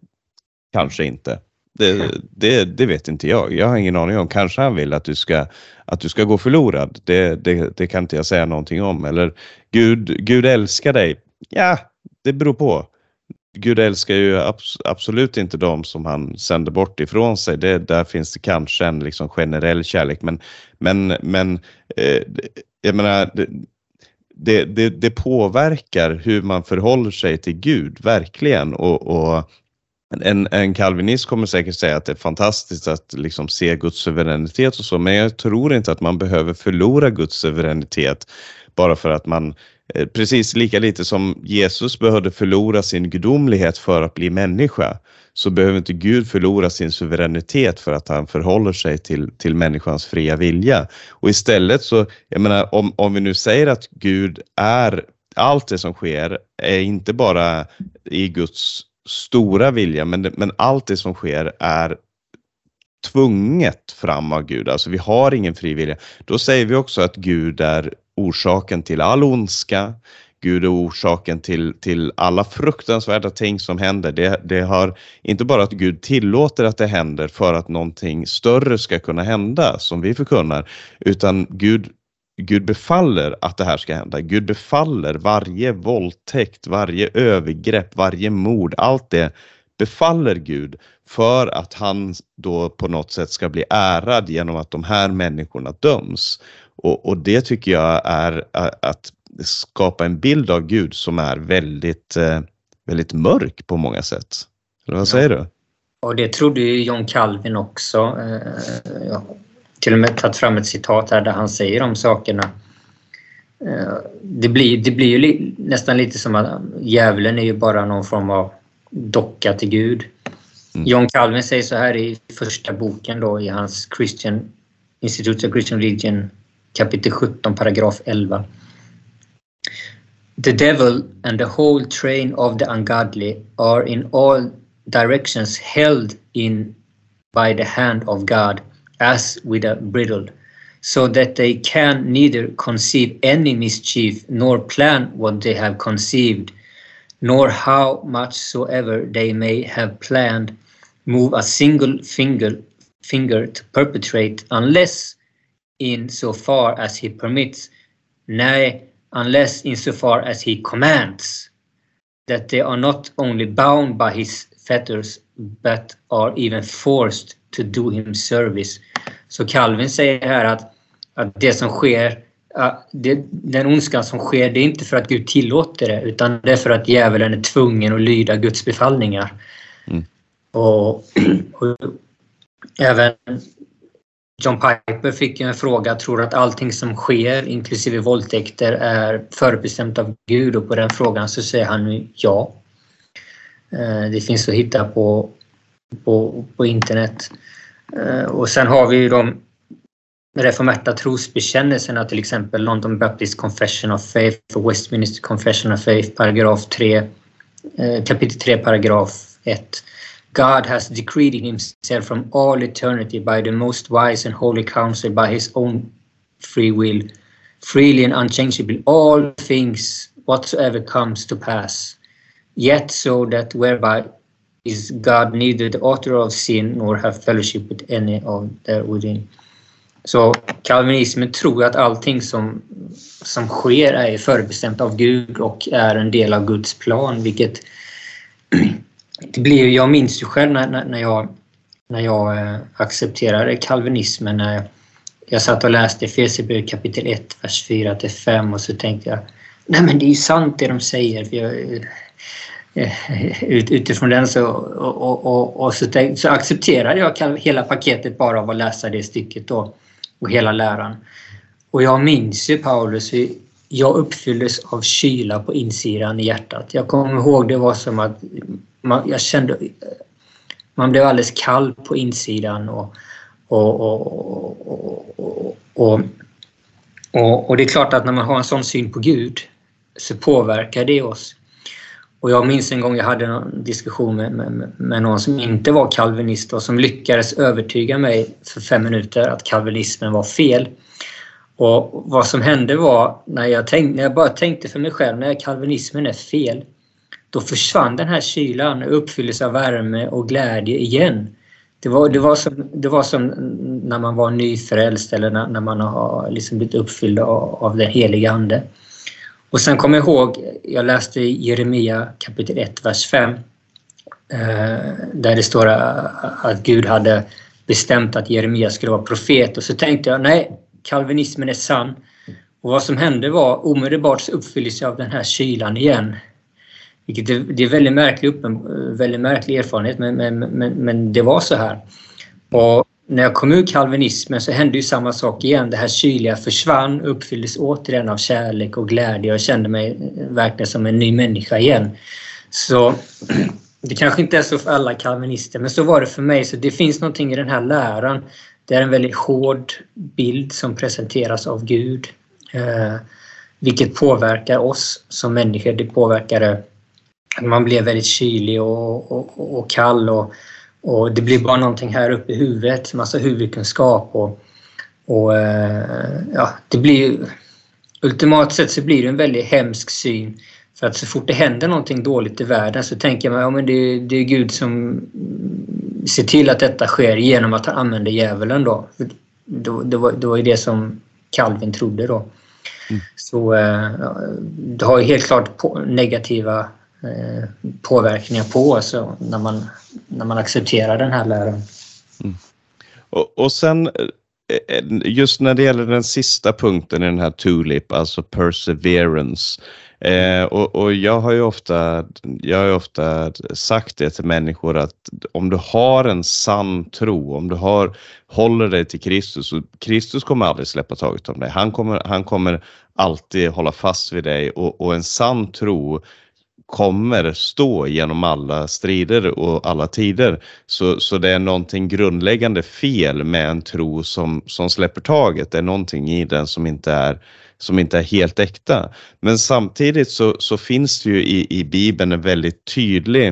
kanske inte. Det, det, det, vet inte jag. Jag har ingen aning om. Kanske han vill att du ska, att du ska gå förlorad. Det, det, det kan inte jag säga någonting om. Eller Gud, Gud älskar dig. Ja, det beror på. Gud älskar ju abs absolut inte dem som han sänder bort ifrån sig. Det, där finns det kanske en liksom generell kärlek. Men, men, men eh, jag menar, det, det, det, påverkar hur man förhåller sig till Gud, verkligen. Och, och en, en kalvinist kommer säkert säga att det är fantastiskt att liksom se Guds suveränitet och så, men jag tror inte att man behöver förlora Guds suveränitet bara för att man eh, Precis lika lite som Jesus behövde förlora sin gudomlighet för att bli människa så behöver inte Gud förlora sin suveränitet för att han förhåller sig till, till människans fria vilja. Och istället så, jag menar om, om vi nu säger att Gud är, allt det som sker är inte bara i Guds stora vilja, men, men allt det som sker är tvunget fram av Gud, alltså vi har ingen fri vilja. Då säger vi också att Gud är orsaken till all ondska, Gud är orsaken till, till alla fruktansvärda ting som händer. Det, det har inte bara att Gud tillåter att det händer för att någonting större ska kunna hända som vi förkunnar, utan Gud Gud befaller att det här ska hända. Gud befaller varje våldtäkt, varje övergrepp, varje mord, allt det befaller Gud för att han då på något sätt ska bli ärad genom att de här människorna döms. Och, och det tycker jag är att skapa en bild av Gud som är väldigt, eh, väldigt mörk på många sätt. Eller vad säger ja. du? Och det trodde ju John Calvin också. Eh, ja, till och med tagit fram ett citat här där han säger de sakerna. Eh, det blir, det blir ju nästan lite som att djävulen är ju bara någon form av docka till Gud. Mm. John Calvin säger så här i första boken då i hans Christian Institute of Christian Religion kapitel 17 paragraf 11. The devil and the whole train of the ungodly are in all directions held in by the hand of God as with a bridle, so that they can neither conceive any mischief nor plan what they have conceived, nor how much soever they may have planned move a single finger finger to perpetrate unless in so far as he permits, nay, unless in so far as he commands, that they are not only bound by his fetters but are even forced to do him service. Så Calvin säger här att, att det som sker, det, den ondskan som sker, det är inte för att Gud tillåter det utan det är för att djävulen är tvungen att lyda Guds befallningar. Mm. Och, och, även John Piper fick en fråga, tror att allting som sker, inklusive våldtäkter, är förbestämt av Gud? Och på den frågan så säger han ja. Eh, det finns att hitta på, på, på internet. Eh, och sen har vi ju de reformerta trosbekännelserna, till exempel London Baptist Confession of Faith och Westminster Confession of Faith, paragraf 3, eh, kapitel 3, paragraf 1. God has decreed himself from all eternity by the most wise and holy counsel by his own free will, freely and unchangeably, all things whatsoever comes to pass. Yet so that whereby is God neither the author of sin nor have fellowship with any of there within. Så kalvinismen tror att allting som, som sker är förbestämt av Gud och är en del av Guds plan, vilket det blir, jag minns ju själv när, när jag, när jag eh, accepterade kalvinismen. När jag satt och läste Efesierbrevet kapitel 1, vers 4 till 5 och så tänkte jag Nej men det är ju sant det de säger. För jag, eh, ut, utifrån den så, och, och, och, och så, tänkte, så, accepterade jag hela paketet bara av att läsa det stycket då och hela läran. Och jag minns ju Paulus, jag uppfylldes av kyla på insidan i hjärtat. Jag kommer ihåg det var som att man, jag kände... Man blev alldeles kall på insidan och och, och, och, och, det är klart att när man har en sån syn på Gud så påverkar det oss. Och jag minns en gång jag hade en diskussion med, med, med någon som inte var kalvinist och som lyckades övertyga mig för fem minuter att kalvinismen var fel. Och vad som hände var när jag, tänkte, när jag bara tänkte för mig själv, när kalvinismen är fel, då försvann den här kylan och uppfylldes av värme och glädje igen. Det var, det var, som, det var som när man var nyfrälst eller när, när man har liksom blivit uppfylld av, av den heliga Ande. Och sen kommer jag ihåg, jag läste Jeremia kapitel 1, vers 5. Eh, där det står att Gud hade bestämt att Jeremia skulle vara profet och så tänkte jag, nej, kalvinismen är sann. Och vad som hände var omedelbart så uppfylldes jag av den här kylan igen. Vilket är, det är väldigt märklig, väldigt märklig erfarenhet men, men, men, men det var så här. Och när jag kom ur kalvinismen så hände ju samma sak igen. Det här kyliga försvann och uppfylldes återigen av kärlek och glädje. Jag kände mig verkligen som en ny människa igen. Så det kanske inte är så för alla kalvinister men så var det för mig. Så det finns någonting i den här läran. Det är en väldigt hård bild som presenteras av Gud. Eh, vilket påverkar oss som människor. Det påverkar eh, man blev väldigt kylig och, och, och kall och, och, det blir bara någonting här uppe i huvudet, massa huvudkunskap och, och eh, ja, det blir ultimat sett så blir det en väldigt hemsk syn för att så fort det händer någonting dåligt i världen så tänker man att ja, det, det är Gud som ser till att detta sker genom att han använder djävulen då. Det, det, var, det var ju det som Calvin trodde då. Mm. Så eh, det har ju helt klart negativa Eh, påverkningar på oss när man, när man accepterar den här läran. Mm. Och, och sen eh, just när det gäller den sista punkten i den här TULIP, alltså perseverance. Eh, och, och, jag har ju ofta, jag har ofta sagt det till människor att om du har en sann tro, om du har, håller dig till Kristus, och Kristus kommer aldrig släppa taget om dig. Han kommer, han kommer alltid hålla fast vid dig och, och en sann tro kommer stå genom alla strider och alla tider. Så, så det är någonting grundläggande fel med en tro som, som släpper taget. Det är någonting i den som inte är, som inte är helt äkta. Men samtidigt så, så finns det ju i, i Bibeln en väldigt tydlig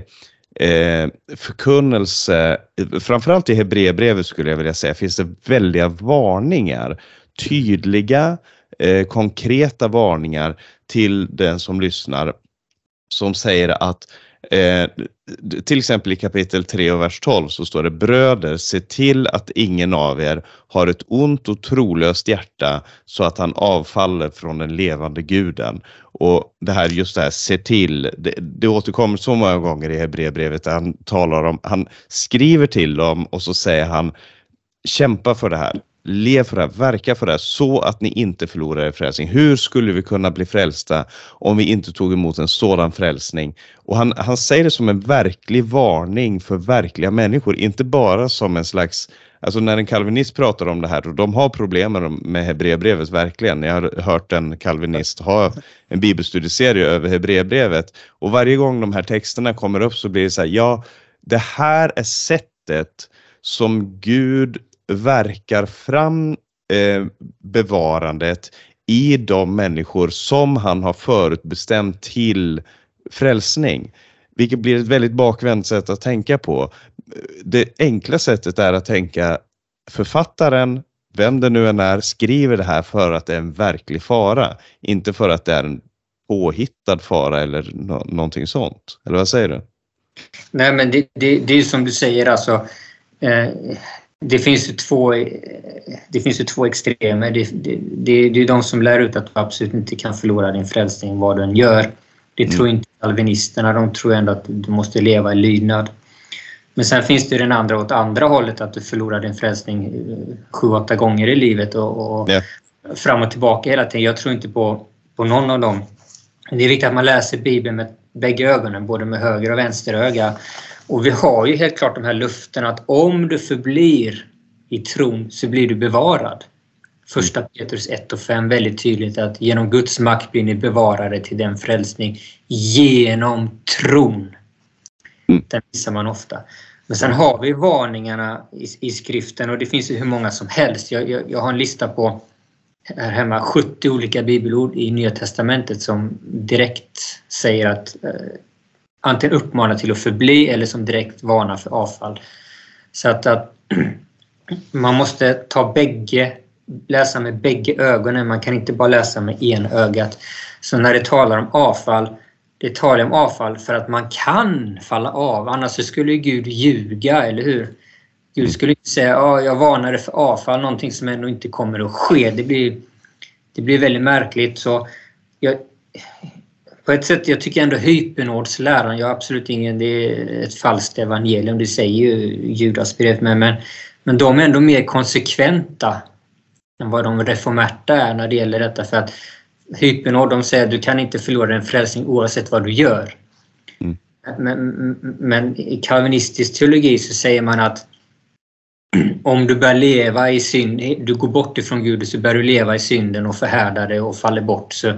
eh, förkunnelse, framförallt i Hebreerbrevet skulle jag vilja säga, finns det väldiga varningar. Tydliga, eh, konkreta varningar till den som lyssnar som säger att eh, till exempel i kapitel 3 och vers 12 så står det bröder, se till att ingen av er har ett ont och trolöst hjärta så att han avfaller från den levande guden. Och det här, just det här, se till, det, det återkommer så många gånger i Hebreerbrevet där han talar om, han skriver till dem och så säger han kämpa för det här. Lev för det här, verka för det här så att ni inte förlorar er frälsning. Hur skulle vi kunna bli frälsta om vi inte tog emot en sådan frälsning? Och han, han säger det som en verklig varning för verkliga människor, inte bara som en slags Alltså när en kalvinist pratar om det här, och de har problem med Hebreerbrevet verkligen. Jag har hört en kalvinist ha en bibelstudieserie över Hebreerbrevet och varje gång de här texterna kommer upp så blir det så här, ja, det här är sättet som Gud verkar fram eh, bevarandet i de människor som han har förutbestämt till frälsning. Vilket blir ett väldigt bakvänt sätt att tänka på. Det enkla sättet är att tänka författaren, vem det nu än är, skriver det här för att det är en verklig fara. Inte för att det är en påhittad fara eller no någonting sånt. Eller vad säger du? Nej men det, det, det är som du säger alltså. Eh, det finns ju två, det finns ju två extremer. Det, det, det, det är de som lär ut att du absolut inte kan förlora din frälsning vad du än gör. Det mm. tror inte kalvinisterna. De tror ändå att du måste leva i lydnad. Men sen finns det den andra åt andra hållet, att du förlorar din frälsning eh, sju, åtta gånger i livet och, och yeah. fram och tillbaka hela tiden. Jag tror inte på, på någon av dem. Det är viktigt att man läser Bibeln med bägge ögonen, både med höger och vänster öga. Och vi har ju helt klart de här luften att om du förblir i tron så blir du bevarad. Första Petrus 1 och 5 väldigt tydligt att genom Guds makt blir ni bevarade till den frälsning genom tron. Mm. Den missar man ofta. Men sen har vi varningarna i, i skriften och det finns ju hur många som helst. Jag, jag, jag har en lista på här hemma 70 olika bibelord i Nya Testamentet som direkt säger att eh, antingen uppmanar till att förbli eller som direkt varnar för avfall. Så att, att man måste ta bägge, läsa med bägge ögonen. Man kan inte bara läsa med en ögat. Så när det talar om avfall, det talar om avfall för att man kan falla av. Annars skulle Gud ljuga, eller hur? Gud skulle inte säga ja, jag varnade för avfall, någonting som ändå inte kommer att ske. Det blir, det blir väldigt märkligt. Så jag, på ett sätt, jag tycker ändå hypernådsläran, jag absolut ingen, det är ett falskt evangelium, det säger ju Judas brev med, men, men de är ändå mer konsekventa än vad de reformerta är när det gäller detta. För att hypernåd, de säger att du kan inte förlora en frälsning oavsett vad du gör. Mm. Men, men i kalvinistisk teologi så säger man att om du börjar leva i synd, du går bort ifrån Gud och så börjar du leva i synden och förhärdar dig och faller bort så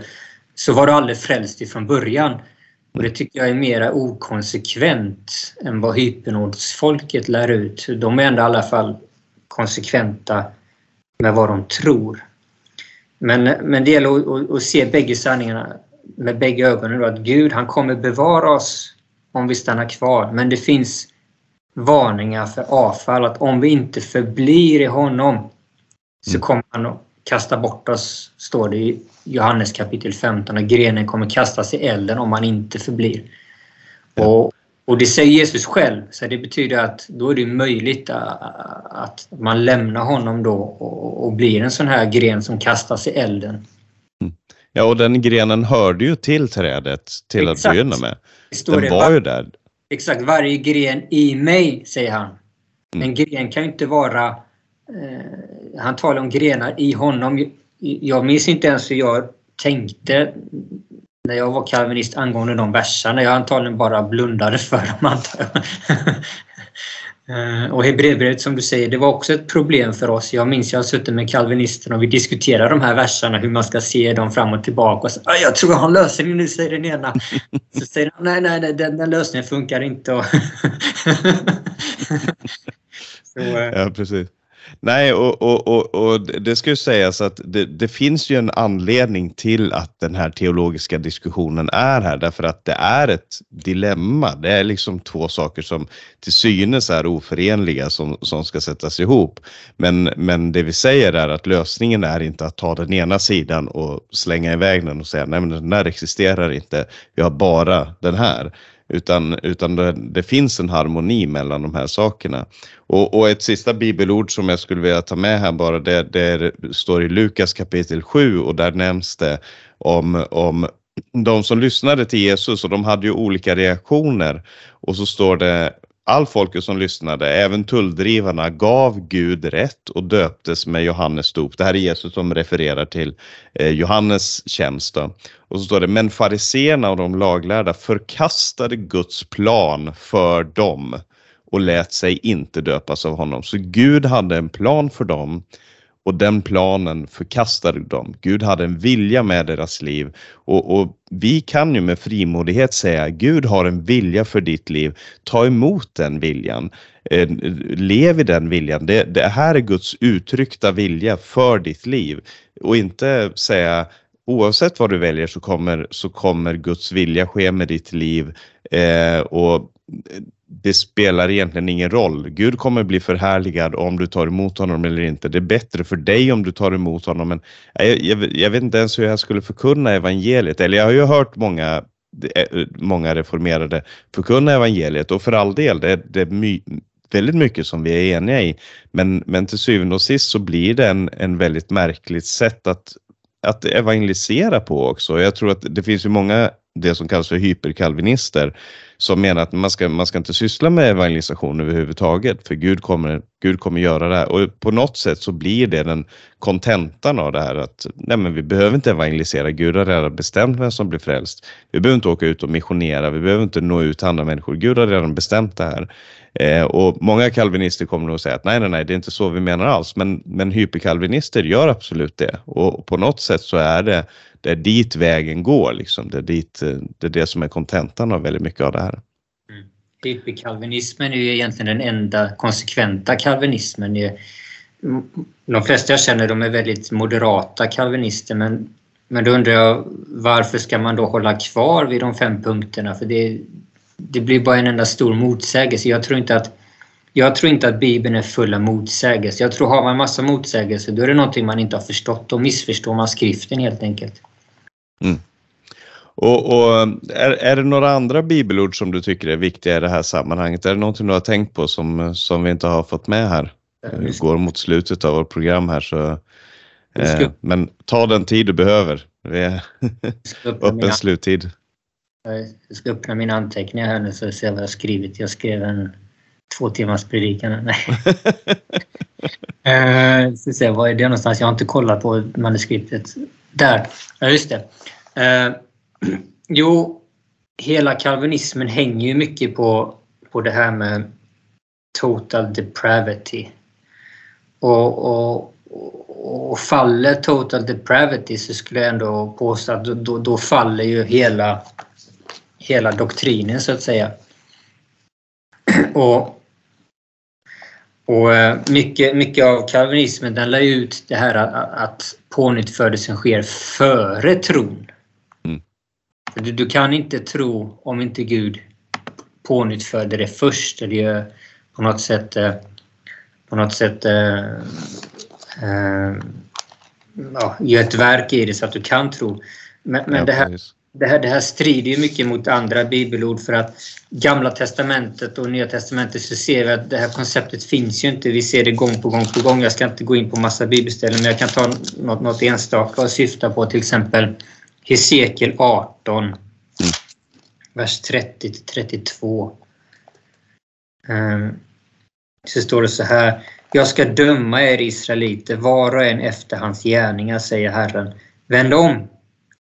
så var du aldrig frälst ifrån början. Och det tycker jag är mer okonsekvent än vad hypernordsfolket lär ut. De är ändå i alla fall konsekventa med vad de tror. Men, men det gäller att, att, att se bägge sanningarna med bägge ögonen. Att Gud han kommer bevara oss om vi stannar kvar. Men det finns varningar för avfall. Att om vi inte förblir i honom så mm. kommer han kasta bort oss, står det i Johannes kapitel 15, att grenen kommer kastas i elden om man inte förblir. Och, och det säger Jesus själv, så det betyder att då är det möjligt att man lämnar honom då och, och blir en sån här gren som kastas i elden. Mm. Ja, och den grenen hörde ju till trädet till Exakt. att börja med. Den det, var ju där. Exakt, varje gren i mig, säger han. Mm. En gren kan ju inte vara... Eh, han talar om grenar i honom jag minns inte ens hur jag tänkte när jag var kalvinist angående de verserna. Jag antagligen bara blundade för dem antar jag. Eh, och Hebreerbrevet som du säger, det var också ett problem för oss. Jag minns jag suttit med kalvinisterna och vi diskuterade de här verserna, hur man ska se dem fram och tillbaka. Och så, jag tror jag har en lösning nu, säger den ena. Så säger han, nej, nej, nej den, den lösningen funkar inte. så, eh, ja, precis. Nej, och, och, och, och, det ska ju sägas att det, det, finns ju en anledning till att den här teologiska diskussionen är här, därför att det är ett dilemma. Det är liksom två saker som till synes är oförenliga som, som ska sättas ihop. Men, men det vi säger är att lösningen är inte att ta den ena sidan och slänga iväg den och säga nej men den där existerar inte, vi har bara den här utan, utan det, det, finns en harmoni mellan de här sakerna. Och, och, ett sista bibelord som jag skulle vilja ta med här bara, det, det står i Lukas kapitel 7 och där nämns det om, om de som lyssnade till Jesus och de hade ju olika reaktioner. Och så står det all folket som lyssnade, även tulldrivarna, gav Gud rätt och döptes med Johannes dop. Det här är Jesus som refererar till eh, Johannes tjänst. Då. Och så står det, men fariseerna och de laglärda förkastade Guds plan för dem och lät sig inte döpas av honom. Så Gud hade en plan för dem och den planen förkastade de. Gud hade en vilja med deras liv och, och, vi kan ju med frimodighet säga Gud har en vilja för ditt liv. Ta emot den viljan. Eh, lev i den viljan. Det, det här är Guds uttryckta vilja för ditt liv och inte säga oavsett vad du väljer så kommer, så kommer Guds vilja ske med ditt liv eh, och det spelar egentligen ingen roll. Gud kommer bli förhärligad om du tar emot honom eller inte. Det är bättre för dig om du tar emot honom. Men jag, jag, jag vet inte ens hur jag skulle förkunna evangeliet. Eller jag har ju hört många, eh, många reformerade förkunna evangeliet och för all del, det, det är my, väldigt mycket som vi är eniga i. Men, men till syvende och sist så blir det en, en väldigt märkligt sätt att, att evangelisera på också. Jag tror att det finns ju många det som kallas för hyperkalvinister som menar att man ska, man ska inte syssla med evangelisation överhuvudtaget för Gud kommer, Gud kommer göra det här och på något sätt så blir det den kontentan av det här att nej men vi behöver inte evangelisera, Gud har redan bestämt vem som blir frälst. Vi behöver inte åka ut och missionera, vi behöver inte nå ut till andra människor, Gud har redan bestämt det här. Eh, och många kalvinister kommer nog säga att nej, nej, nej, det är inte så vi menar alls, men, men hyperkalvinister gör absolut det och på något sätt så är det det är dit vägen går. Liksom. Det, är dit, eh, det är det som är kontentan av väldigt mycket av det här. Mm. Hyperkalvinismen är ju egentligen den enda konsekventa kalvinismen. De flesta jag känner de är väldigt moderata kalvinister men, men då undrar jag varför ska man då hålla kvar vid de fem punkterna? För det, det blir bara en enda stor motsägelse. Jag tror inte att jag tror inte att Bibeln är full av motsägelser. Jag tror har man massa motsägelser då är det någonting man inte har förstått. Då missförstår man skriften helt enkelt. Mm. Och, och, är, är det några andra bibelord som du tycker är viktiga i det här sammanhanget? Är det någonting du har tänkt på som, som vi inte har fått med här? Vi går mot slutet av vårt program här så eh, men ta den tid du behöver. Vi är öppen sluttid. Jag ska öppna mina anteckningar här nu så jag ser vad jag skrivit. Jag skrev en två timmars predikan. Nej. uh, ska se, var är det någonstans? Jag har inte kollat på manuskriptet. Där! Ja, just det. Uh, jo, hela kalvinismen hänger ju mycket på, på det här med total depravity. Och, och, och faller total depravity så skulle jag ändå påstå att då, då faller ju hela, hela doktrinen så att säga. Och och eh, mycket, mycket av kalvinismen den lär ut det här att, att pånyttfödelsen sker före tron. Mm. Du, du, kan inte tro om inte Gud pånyttföder det först eller gör på något sätt, eh, på något sätt äh, äh, ja, gör ett verk i det så att du kan tro. Men, men ja, det här, det här, det här strider ju mycket mot andra bibelord för att Gamla testamentet och Nya testamentet så ser vi att det här konceptet finns ju inte. Vi ser det gång på gång på gång. Jag ska inte gå in på massa bibelställen men jag kan ta något, något enstaka och syfta på till exempel Hesekiel 18 mm. vers 30 till 32. Um, så står det så här. Jag ska döma er israeliter var och en efter hans gärningar, säger Herren. Vänd om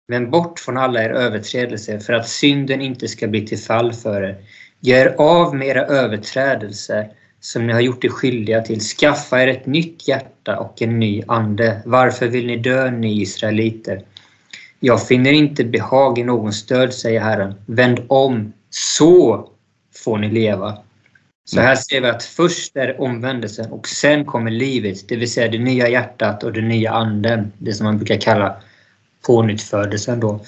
men bort från alla er överträdelser för att synden inte ska bli till fall för er. Gör av med era överträdelser som ni har gjort er skyldiga till. Skaffa er ett nytt hjärta och en ny ande. Varför vill ni dö, ni israeliter? Jag finner inte behag i någons död, säger Herren. Vänd om, så får ni leva. Så här ser vi att först är det omvändelsen och sen kommer livet, det vill säga det nya hjärtat och den nya anden. Det som man brukar kalla pånyttfödelsen. Då.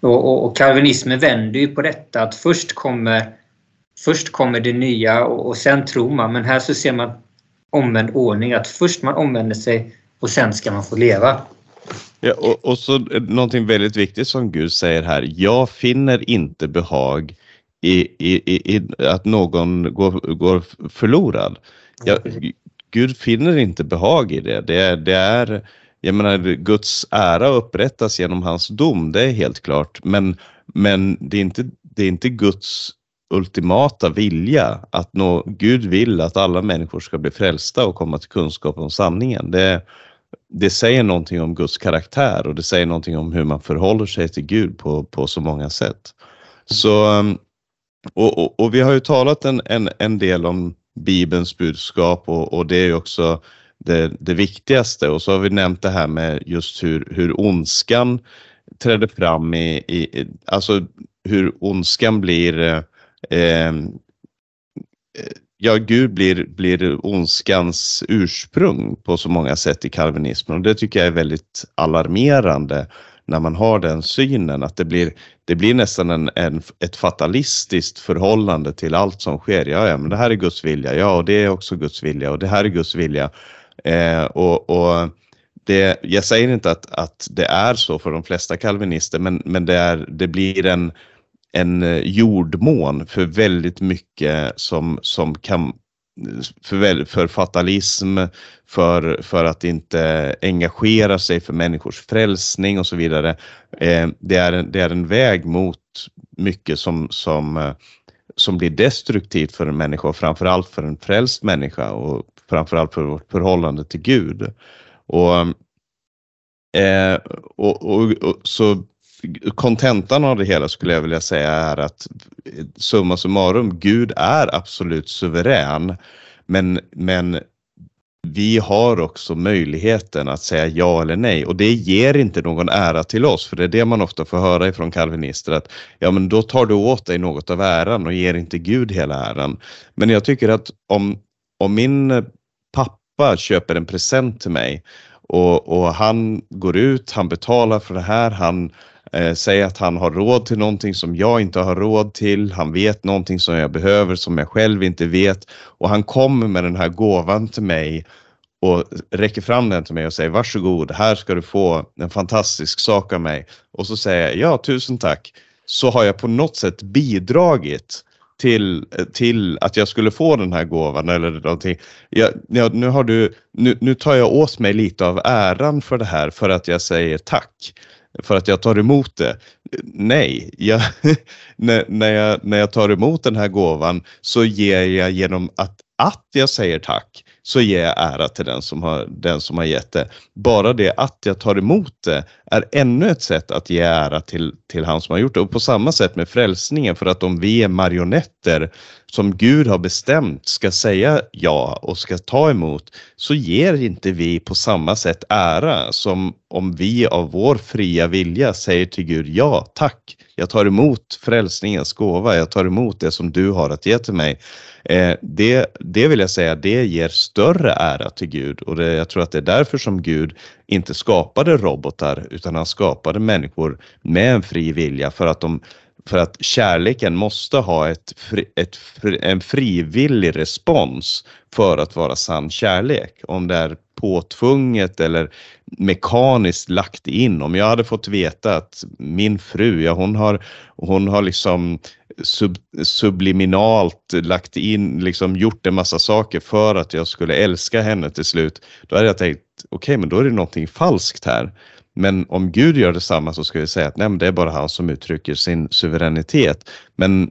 Och, och, och kalvinismen vänder ju på detta att först kommer, först kommer det nya och, och sen tror man. Men här så ser man omvänd ordning, att först man omvänder sig och sen ska man få leva. Ja, och, och så någonting väldigt viktigt som Gud säger här. Jag finner inte behag i, i, i att någon går, går förlorad. Ja, Gud finner inte behag i det. Det det är, jag menar, Guds ära upprättas genom hans dom, det är helt klart. Men, men det, är inte, det är inte Guds ultimata vilja att nå, Gud vill att alla människor ska bli frälsta och komma till kunskap om sanningen. Det, det säger någonting om Guds karaktär och det säger någonting om hur man förhåller sig till Gud på, på så många sätt. Så um, och, och, och, vi har ju talat en, en, en del om Bibelns budskap och, och det är ju också det, det, viktigaste. Och så har vi nämnt det här med just hur, hur ondskan träder fram i, i alltså hur ondskan blir eh, eh, ja, Gud blir, blir ondskans ursprung på så många sätt i kalvinismen och det tycker jag är väldigt alarmerande när man har den synen att det blir, det blir nästan en, en, ett fatalistiskt förhållande till allt som sker. Ja, ja, men det här är Guds vilja. Ja, och det är också Guds vilja och det här är Guds vilja. Eh, och, och det, jag säger inte att, att det är så för de flesta kalvinister, men, men det, är, det blir en, en eh, jordmån för väldigt mycket som, som kan för, för fatalism, för, för att inte engagera sig för människors frälsning och så vidare. Eh, det, är en, det är en väg mot mycket som, som, eh, som blir destruktivt för en människa och framförallt för en frälst människa och framförallt för vårt förhållande till Gud. Och, eh, och, och, och så kontentan av det hela skulle jag vilja säga är att eh, summa summarum, Gud är absolut suverän. Men, men vi har också möjligheten att säga ja eller nej och det ger inte någon ära till oss för det är det man ofta får höra ifrån kalvinister att ja men då tar du åt dig något av äran och ger inte Gud hela äran. Men jag tycker att om, om min pappa köper en present till mig och, och han går ut, han betalar för det här, han Eh, säg att han har råd till någonting som jag inte har råd till. Han vet någonting som jag behöver som jag själv inte vet och han kommer med den här gåvan till mig och räcker fram den till mig och säger varsågod, här ska du få en fantastisk sak av mig. Och så säger jag ja, tusen tack. Så har jag på något sätt bidragit till, eh, till att jag skulle få den här gåvan eller någonting. Jag, ja, nu, har du, nu, nu tar jag åt mig lite av äran för det här för att jag säger tack för att jag tar emot det. Nej, jag, när, när, jag, när jag tar emot den här gåvan så ger jag genom att, att jag säger tack så ger jag ära till den som, har, den som har gett det. Bara det att jag tar emot det är ännu ett sätt att ge ära till, till han som har gjort det. Och på samma sätt med frälsningen, för att om vi är marionetter som Gud har bestämt ska säga ja och ska ta emot, så ger inte vi på samma sätt ära som om vi av vår fria vilja säger till Gud ja, tack, jag tar emot frälsningens gåva, jag tar emot det som du har att ge till mig. Eh, det, det vill jag säga, det ger större ära till Gud och det, jag tror att det är därför som Gud inte skapade robotar utan han skapade människor med en fri vilja för att de för att kärleken måste ha ett, ett, en frivillig respons för att vara sann kärlek. Om det är påtvunget eller mekaniskt lagt in. Om jag hade fått veta att min fru, ja hon har, hon har liksom sub, subliminalt lagt in, liksom gjort en massa saker för att jag skulle älska henne till slut. Då hade jag tänkt, okej okay, men då är det någonting falskt här. Men om Gud gör detsamma så ska vi säga att nej, det är bara han som uttrycker sin suveränitet. Men,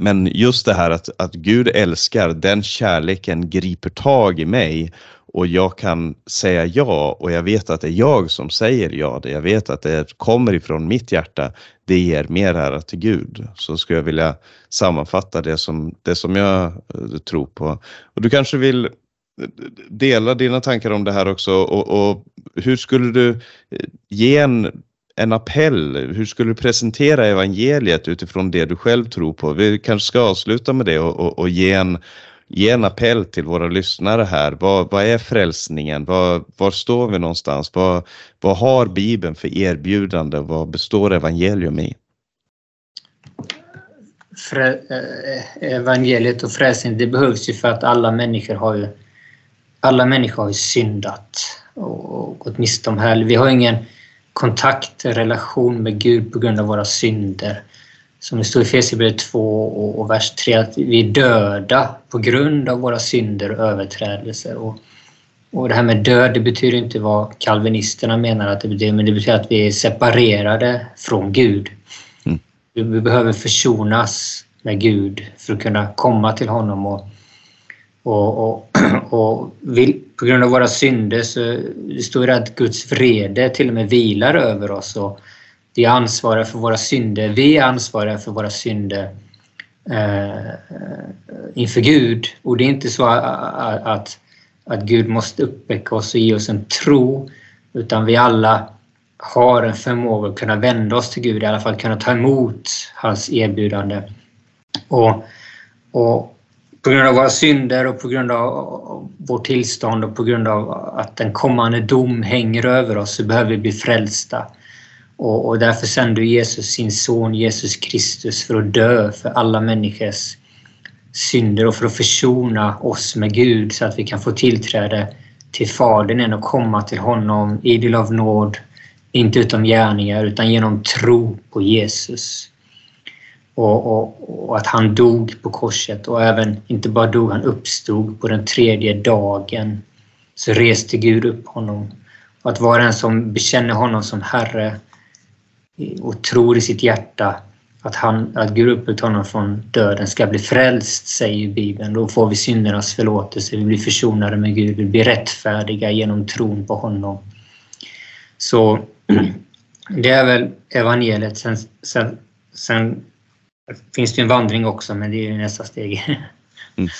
men just det här att, att Gud älskar, den kärleken griper tag i mig och, jag kan säga ja och jag vet att det är jag som säger ja, det jag vet att det kommer ifrån mitt hjärta, det ger mer ära till Gud. Så skulle jag vilja sammanfatta det som, det som jag eh, tror på. Och du kanske vill eh, dela dina tankar om det här också och, och hur skulle du eh, ge en, en appell? Hur skulle du presentera evangeliet utifrån det du själv tror på? Vi kanske ska avsluta med det och, och, och ge, en, ge en appell till våra lyssnare här. Vad, vad är frälsningen? Vad, var står vi någonstans? Vad, vad har Bibeln för erbjudande? Vad består evangelium i? Frä, eh, evangeliet och frälsningen det behövs ju för att alla människor har ju alla människor har ju syndat och gått miste om här. Vi har ingen kontakt, relation med Gud på grund av våra synder. Som det står i Efesierbrevet 2 och, och vers 3 att vi är döda på grund av våra synder och överträdelser. Och, och det här med död, det betyder inte vad kalvinisterna menar att det betyder, men det betyder att vi är separerade från Gud. Mm. Vi behöver försonas med Gud för att kunna komma till honom och och, och, och vill, på grund av våra synder så det står det att Guds vrede till och med vilar över oss. Och vi är ansvariga för våra synder. Vi är ansvariga för våra synder eh, inför Gud. Och det är inte så att, att, att Gud måste uppväcka oss och ge oss en tro, utan vi alla har en förmåga att kunna vända oss till Gud, i alla fall kunna ta emot hans erbjudande. Och, och på grund av våra synder och på grund av vårt tillstånd och på grund av att en kommande dom hänger över oss så behöver vi bli frälsta. Och, och därför sände Jesus sin son Jesus Kristus för att dö för alla människors synder och för att försona oss med Gud så att vi kan få tillträde till Fadern än och komma till honom idel av nåd, inte utom gärningar utan genom tro på Jesus och, och, och, att han dog på korset och även, inte bara dog, han uppstod på den tredje dagen. Så reste Gud upp honom. Och att vara en som bekänner honom som Herre och tror i sitt hjärta att, han, att Gud uppburit honom från döden ska bli frälst, säger Bibeln. Då får vi syndernas förlåtelse, vi blir försonade med Gud, vi blir rättfärdiga genom tron på honom. Så det är väl evangeliet. Sen, sen, sen finns det en vandring också, men det är ju nästa steg. Mm.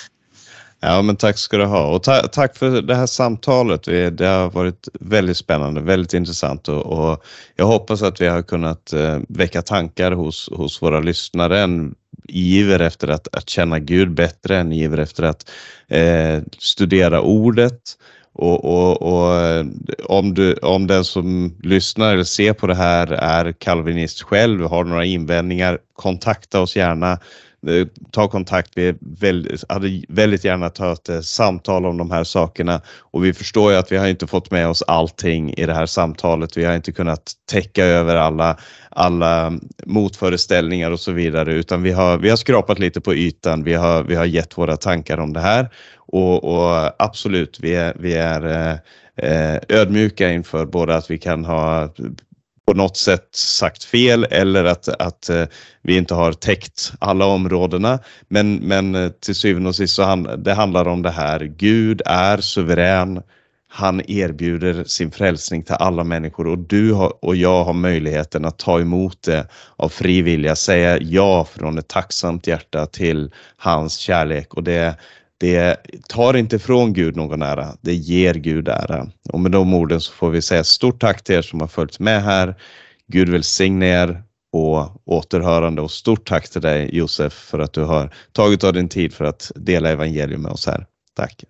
Ja, men tack ska du ha och ta tack för det här samtalet. Det har varit väldigt spännande, väldigt intressant och, och jag hoppas att vi har kunnat eh, väcka tankar hos, hos våra lyssnare. En iver efter att, att känna Gud bättre, en iver efter att eh, studera ordet och, och, och, om, du, om den som lyssnar eller ser på det här är kalvinist själv, har några invändningar, kontakta oss gärna. Eh, ta kontakt, vi väldigt, hade väldigt gärna tagit ett samtal om de här sakerna och vi förstår ju att vi har inte fått med oss allting i det här samtalet. Vi har inte kunnat täcka över alla, alla motföreställningar och så vidare utan vi har, vi har skrapat lite på ytan. Vi har, vi har gett våra tankar om det här och, och absolut, vi är, vi är eh, ödmjuka inför både att vi kan ha på något sätt sagt fel eller att, att eh, vi inte har täckt alla områdena. Men, men eh, till syvende och sist så hand, det handlar om det här. Gud är suverän. Han erbjuder sin frälsning till alla människor och du har, och jag har möjligheten att ta emot det av fri vilja, säga ja från ett tacksamt hjärta till hans kärlek och det, det tar inte från Gud någon ära, det ger Gud ära. Och med de orden så får vi säga stort tack till er som har följt med här. Gud välsigne er och återhörande och stort tack till dig Josef för att du har tagit av din tid för att dela evangelium med oss här. Tack!